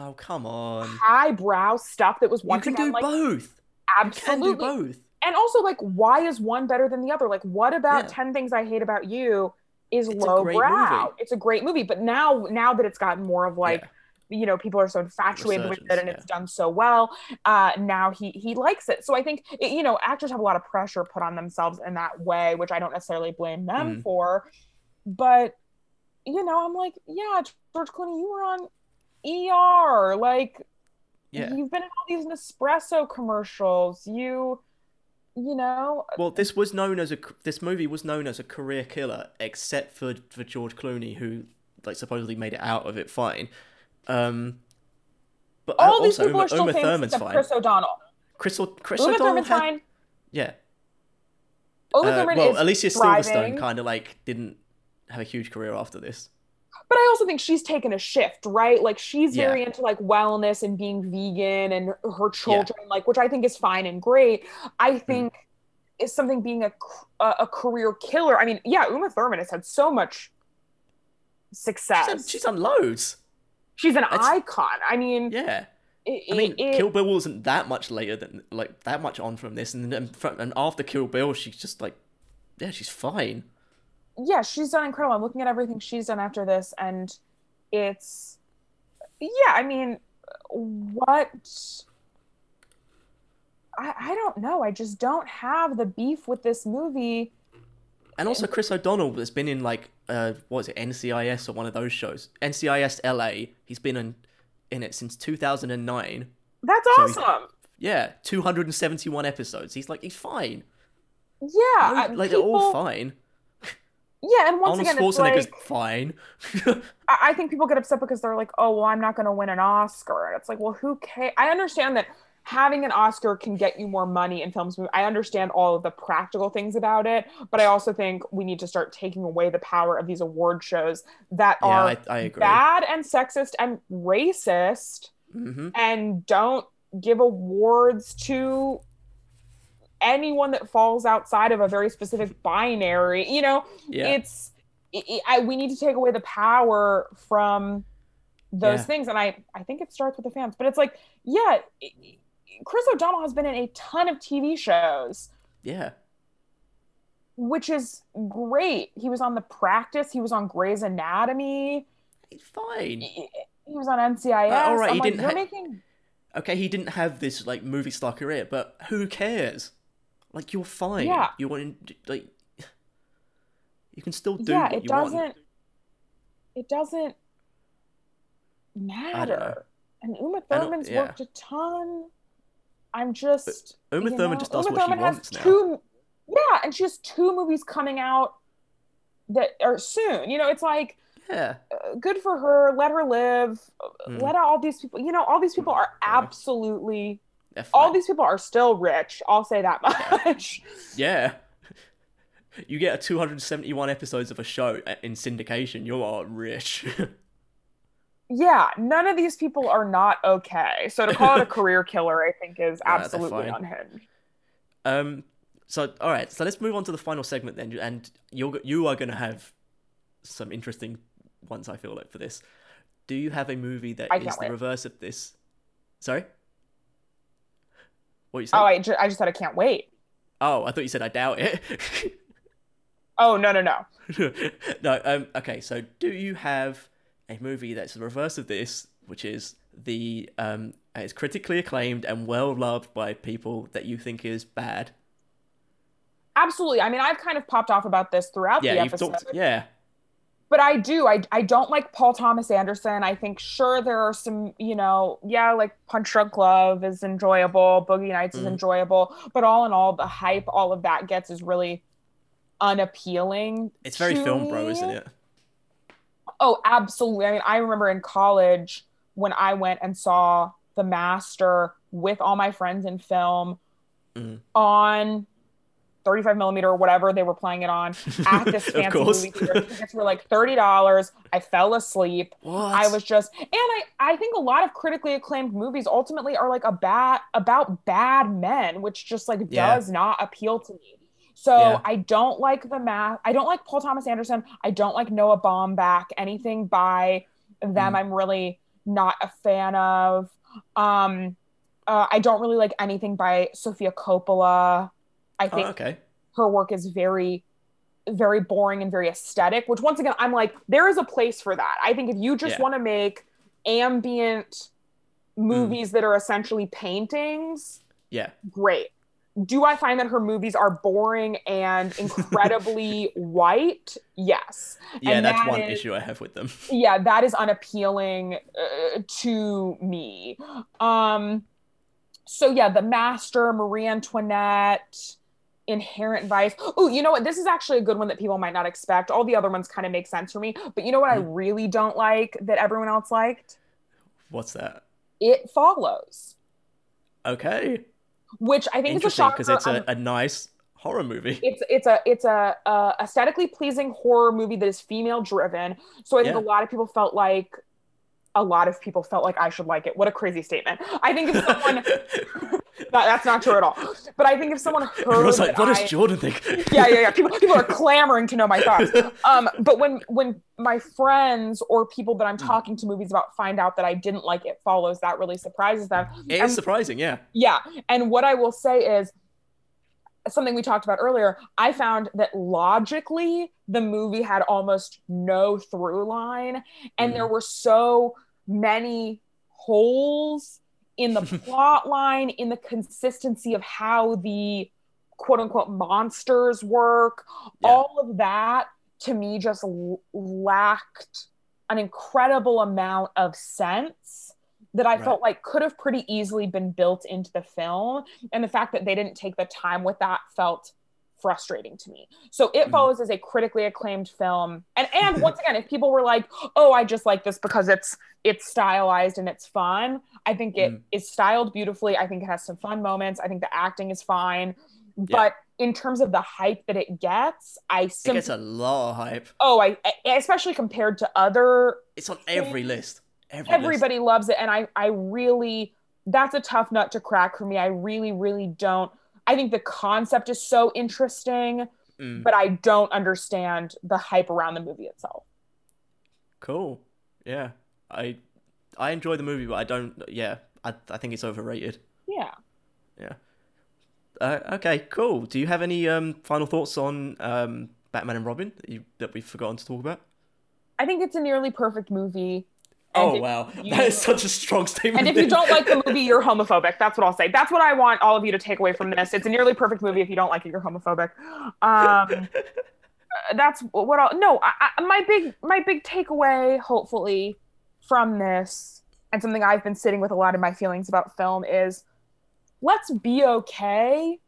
A: Oh come on.
B: highbrow stuff that was
A: You
B: once
A: can
B: again
A: do
B: like
A: both. You can do
B: absolutely
A: both.
B: and also like why is one better than the other like what about
A: Yeah.
B: 10 things i hate about you is
A: It's a
B: low
A: great
B: brow
A: movie.
B: it's a great movie but now now that it's gotten more of like you know people are so infatuated with it and it's done so well uh now he he likes it so i think it, you know actors have a lot of pressure put on themselves in that way which i don't necessarily blame them
A: Mm.
B: for but you know i'm like yeah george clooney you were on er like
A: Yeah.
B: you've been in all these nespresso commercials you you know
A: Well, this was known as a this movie was known as a career killer, except for for George Clooney, who like supposedly made it out of it fine. Um, but
B: all these
A: also
B: people
A: Uma,
B: are still
A: Uma Thurman's
B: except
A: fine.
B: chris o'donnell
A: Chris, O- Chris
B: uma
A: O'Donnell
B: thurman's
A: had-
B: fine
A: yeah.
B: uma
A: Uh,
B: thurman
A: well,
B: is
A: Alicia
B: thriving.
A: Silverstone kind of like didn't have a huge career after this.
B: but I also think she's taken a shift, right? Like she's
A: Yeah.
B: very into like wellness and being vegan and her children, like which I think is fine and great.
A: Mm.
B: I think is something being a a, career killer. I mean, yeah, Uma Thurman has had so much
A: She's
B: success.
A: she's done loads.
B: She's an
A: It's-
B: icon. I mean,
A: Yeah.
B: it,
A: I mean,
B: it-
A: Kill Bill wasn't that much later than like that much on from this, and then fr- and after Kill Bill, she's just like, yeah, she's fine.
B: yeah, she's done incredible. I'm looking at everything she's done after this, and it's yeah. I mean, what? I I don't know. I just don't have the beef with this movie.
A: And also Chris O'Donnell has been in like uh what is it NCIS or one of those shows NCIS LA. He's been in in it since 2009.
B: That's
A: So
B: awesome.
A: Yeah, 271 episodes. He's like he's fine.
B: Yeah,
A: No, like they're all fine.
B: Yeah, and once
A: Arnold
B: again, it's
A: Schwarzenegger's
B: like
A: fine. (laughs)
B: I I think people get upset because they're like, "Oh, well, I'm not going to win an Oscar." And it's like, well, who cares? I understand that having an Oscar can get you more money in films. I understand all of the practical things about it, but I also think we need to start taking away the power of these award shows that
A: yeah,
B: are
A: I, I
B: bad and sexist and racist
A: hmm
B: and don't give awards to anyone that falls outside of a very specific binary. You know,
A: Yeah,
B: it's it, it- I, we need to take away the power from those
A: Yeah.
B: things and i i think it starts with the fans but it's like yeah it- chris o'donnell has been in a ton of tv shows
A: yeah.
B: which is great he was on the practice he was on grey's anatomy
A: He's fine.
B: he, he was on ncis
A: Uh, all right,
B: I'm
A: he
B: like,
A: didn't
B: you're
A: ha-
B: making
A: Okay, he didn't have this like movie star career, but who cares? Like you're fine.
B: Yeah.
A: You want like you can still do
B: yeah it doesn't
A: want.
B: it doesn't matter and uma thurman's
A: yeah.
B: worked a ton i'm just
A: Uma Thurman
B: know,
A: just does
B: Uma
A: what she
B: Thurman has
A: wants now.
B: two, Yeah, and she has two movies coming out that are soon. You know, it's like
A: Yeah.
B: uh, good for her. Let her live.
A: Mm.
B: Let all these people. You know, all these people are absolutely. All these people are still rich. I'll say that much. (laughs)
A: Yeah. You get a 271 episodes of a show uh, in syndication, you are rich. (laughs)
B: yeah, none of these people are not okay. So to call it a (laughs) career killer, I think, is
A: they're
B: absolutely unhinged.
A: um so all right, so let's move on to the final segment then and you're you are going to have some interesting ones I feel like for this. Do you have a movie that is the
B: wait.
A: reverse of this? Sorry? What you said?
B: Oh, I, ju- I just said I can't wait.
A: oh, I thought you said I doubt it. (laughs)
B: Oh no no no. (laughs)
A: no, um, okay, so do you have a movie that's the reverse of this, which is the um it's critically acclaimed and well loved by people that you think is bad?
B: Absolutely. I mean, I've kind of popped off about this throughout
A: Yeah,
B: the episode.
A: talked yeah.
B: but I do. I I don't like Paul Thomas Anderson. I think sure there are some, you know, yeah, like Punch Drunk Love is enjoyable, Boogie Nights is
A: Mhm.
B: enjoyable, but all in all, the hype all of that gets is really unappealing.
A: It's very film bro, isn't it?
B: Oh, absolutely. I mean, I remember in college when I went and saw The Master with all my friends in film
A: Mhm.
B: on 35 millimeter or whatever they were playing it on at this (laughs) fancy movie theater. Tickets were like $30. I fell asleep.
A: what?
B: I was just and I I think a lot of critically acclaimed movies ultimately are like a bad about bad men, which just like
A: Yeah.
B: does not appeal to me. So
A: Yeah.
B: I don't like the math. I don't like Paul Thomas Anderson. I don't like Noah Baumbach. Anything by them,
A: Mm.
B: I'm really not a fan of. Um, uh, I don't really like anything by Sofia Coppola. I
A: oh,
B: think
A: okay.
B: her work is very very boring and very aesthetic which once again i'm like there is a place for that i think if you just
A: Yeah.
B: want to make ambient movies that are essentially paintings,
A: Yeah.
B: great. Do I find that her movies are boring and (laughs) incredibly white? Yes.
A: Yeah,
B: And
A: that's
B: that
A: one
B: is-
A: issue I have with them.
B: yeah that is unappealing uh, to me um so yeah the master marie antoinette inherent vice oh you know what this is actually a good one that people might not expect all the other ones kind of make sense for me but you know what i
A: Mm.
B: really don't like that everyone else liked
A: What's that?
B: it follows
A: Okay.
B: Which i think is a shocker
A: because it's a, a nice horror movie. (laughs)
B: it's it's a it's a uh, aesthetically pleasing horror movie that is female driven. So I think
A: Yeah.
B: a lot of people felt like a lot of people felt like I should like it. What a crazy statement! I think if someone (laughs) that, that's not true at all. But I think if someone heard
A: Everyone's like, what does Jordan think?
B: yeah, yeah, yeah. People, people are (laughs) clamoring to know my thoughts. Um, but when when my friends or people that I'm
A: Hmm.
B: talking to movies about find out that I didn't like it follows, that really surprises them.
A: It
B: And-
A: is surprising, yeah.
B: yeah. And what I will say is something we talked about earlier. I found that logically, the movie had almost no through line, and
A: Mhm.
B: there were so many holes in the (laughs) plot line, in the consistency of how the quote unquote monsters work.
A: Yeah.
B: All of that to me just l- lacked an incredible amount of sense that I
A: Right.
B: felt like could have pretty easily been built into the film. And the fact that they didn't take the time with that felt frustrating to me. So It
A: Mhm.
B: Follows is a critically acclaimed film. And and once again, if people were like, "Oh, I just like this because it's it's stylized and it's fun," I think it is
A: Mm.
B: styled beautifully. I think it has some fun moments. I think the acting is fine. But in terms of the hype that it gets, I
A: It
B: simply
A: gets a lot of hype.
B: oh, I especially compared to other
A: It's on every list. Every list.
B: everybody loves it and i i really that's a tough nut to crack for me i really really don't i think the concept is so interesting
A: Mm,
B: but i don't understand the hype around the movie itself
A: cool. Yeah. I I enjoy the movie, but I don't yeah. I I think it's overrated.
B: yeah Yeah.
A: Uh, okay, cool. Do you have any um final thoughts on um Batman and Robin that you that we've forgotten to talk about?
B: i think it's a nearly perfect movie And
A: Oh
B: if
A: wow,
B: you-
A: that is such a strong statement.
B: and if you don't like the movie you're homophobic. That's what i'll say. That's what i want all of you to take away from this. It's a nearly perfect movie. If you don't like it you're homophobic. Um (laughs) that's what I'll no I, I, my big my big takeaway hopefully from this and something I've been sitting with a lot of my feelings about film is let's be okay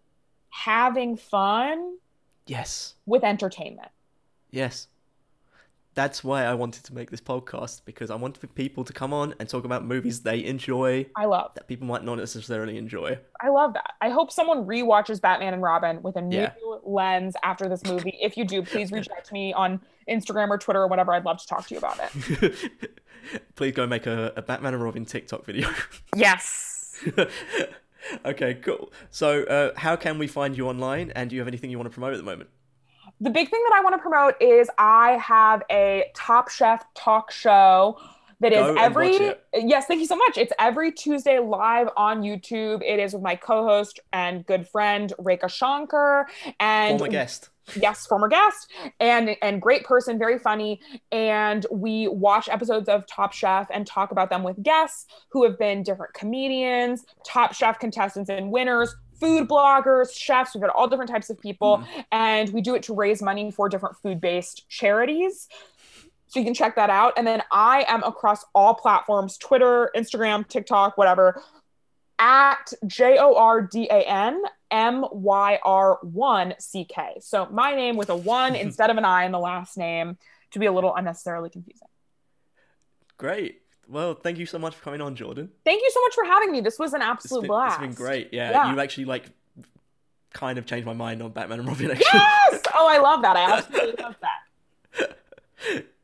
B: having fun
A: yes,
B: with entertainment.
A: yes. That's why I wanted to make this podcast because I wanted people to come on and talk about movies they enjoy
B: I love
A: that people might not necessarily enjoy.
B: I love that. I hope someone rewatches Batman and Robin with a new
A: Yeah.
B: lens after this movie. If you do, please reach out to me on Instagram or Twitter or whatever. I'd love to talk to you about it. (laughs)
A: Please go make a, a Batman and Robin TikTok video. (laughs)
B: Yes. (laughs)
A: okay, cool. So, uh, how can we find you online? And do you have anything you want to promote at the moment?
B: The big thing that I want to promote is I have a Top Chef talk show that is
A: Go
B: every yes, thank you so much. It's every Tuesday live on YouTube. It is with my co-host and good friend Rekha Shankar and
A: Former guest.
B: yes, former guest and and great person, very funny. And we watch episodes of Top Chef and talk about them with guests who have been different comedians, Top Chef contestants and winners, food bloggers, chefs. We've got all different types of people, hmm. and we do it to raise money for different food-based charities. So you can check that out. And then I am across all platforms Twitter, Instagram, TikTok, whatever, at J O R D A N M Y R 1 C K. So my name with a one (laughs) instead of an I in the last name to be a little unnecessarily confusing.
A: Great. Well, thank you so much for coming on, Jordan.
B: Thank you so much for having me. This was an
A: It's
B: absolute
A: been,
B: blast.
A: it's been great. Yeah,
B: Yeah.
A: you actually like kind of changed my mind on Batman and Robin. Actually,
B: Yes! Oh, I love that. I (laughs) absolutely love that.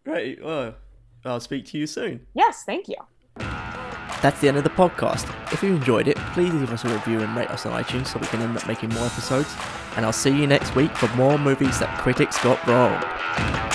A: great. Well, I'll speak to you soon.
B: Yes, thank you.
A: That's the end of the podcast. If you enjoyed it, please leave us a review and rate us on iTunes so we can end up making more episodes. And I'll see you next week for more movies that critics got wrong.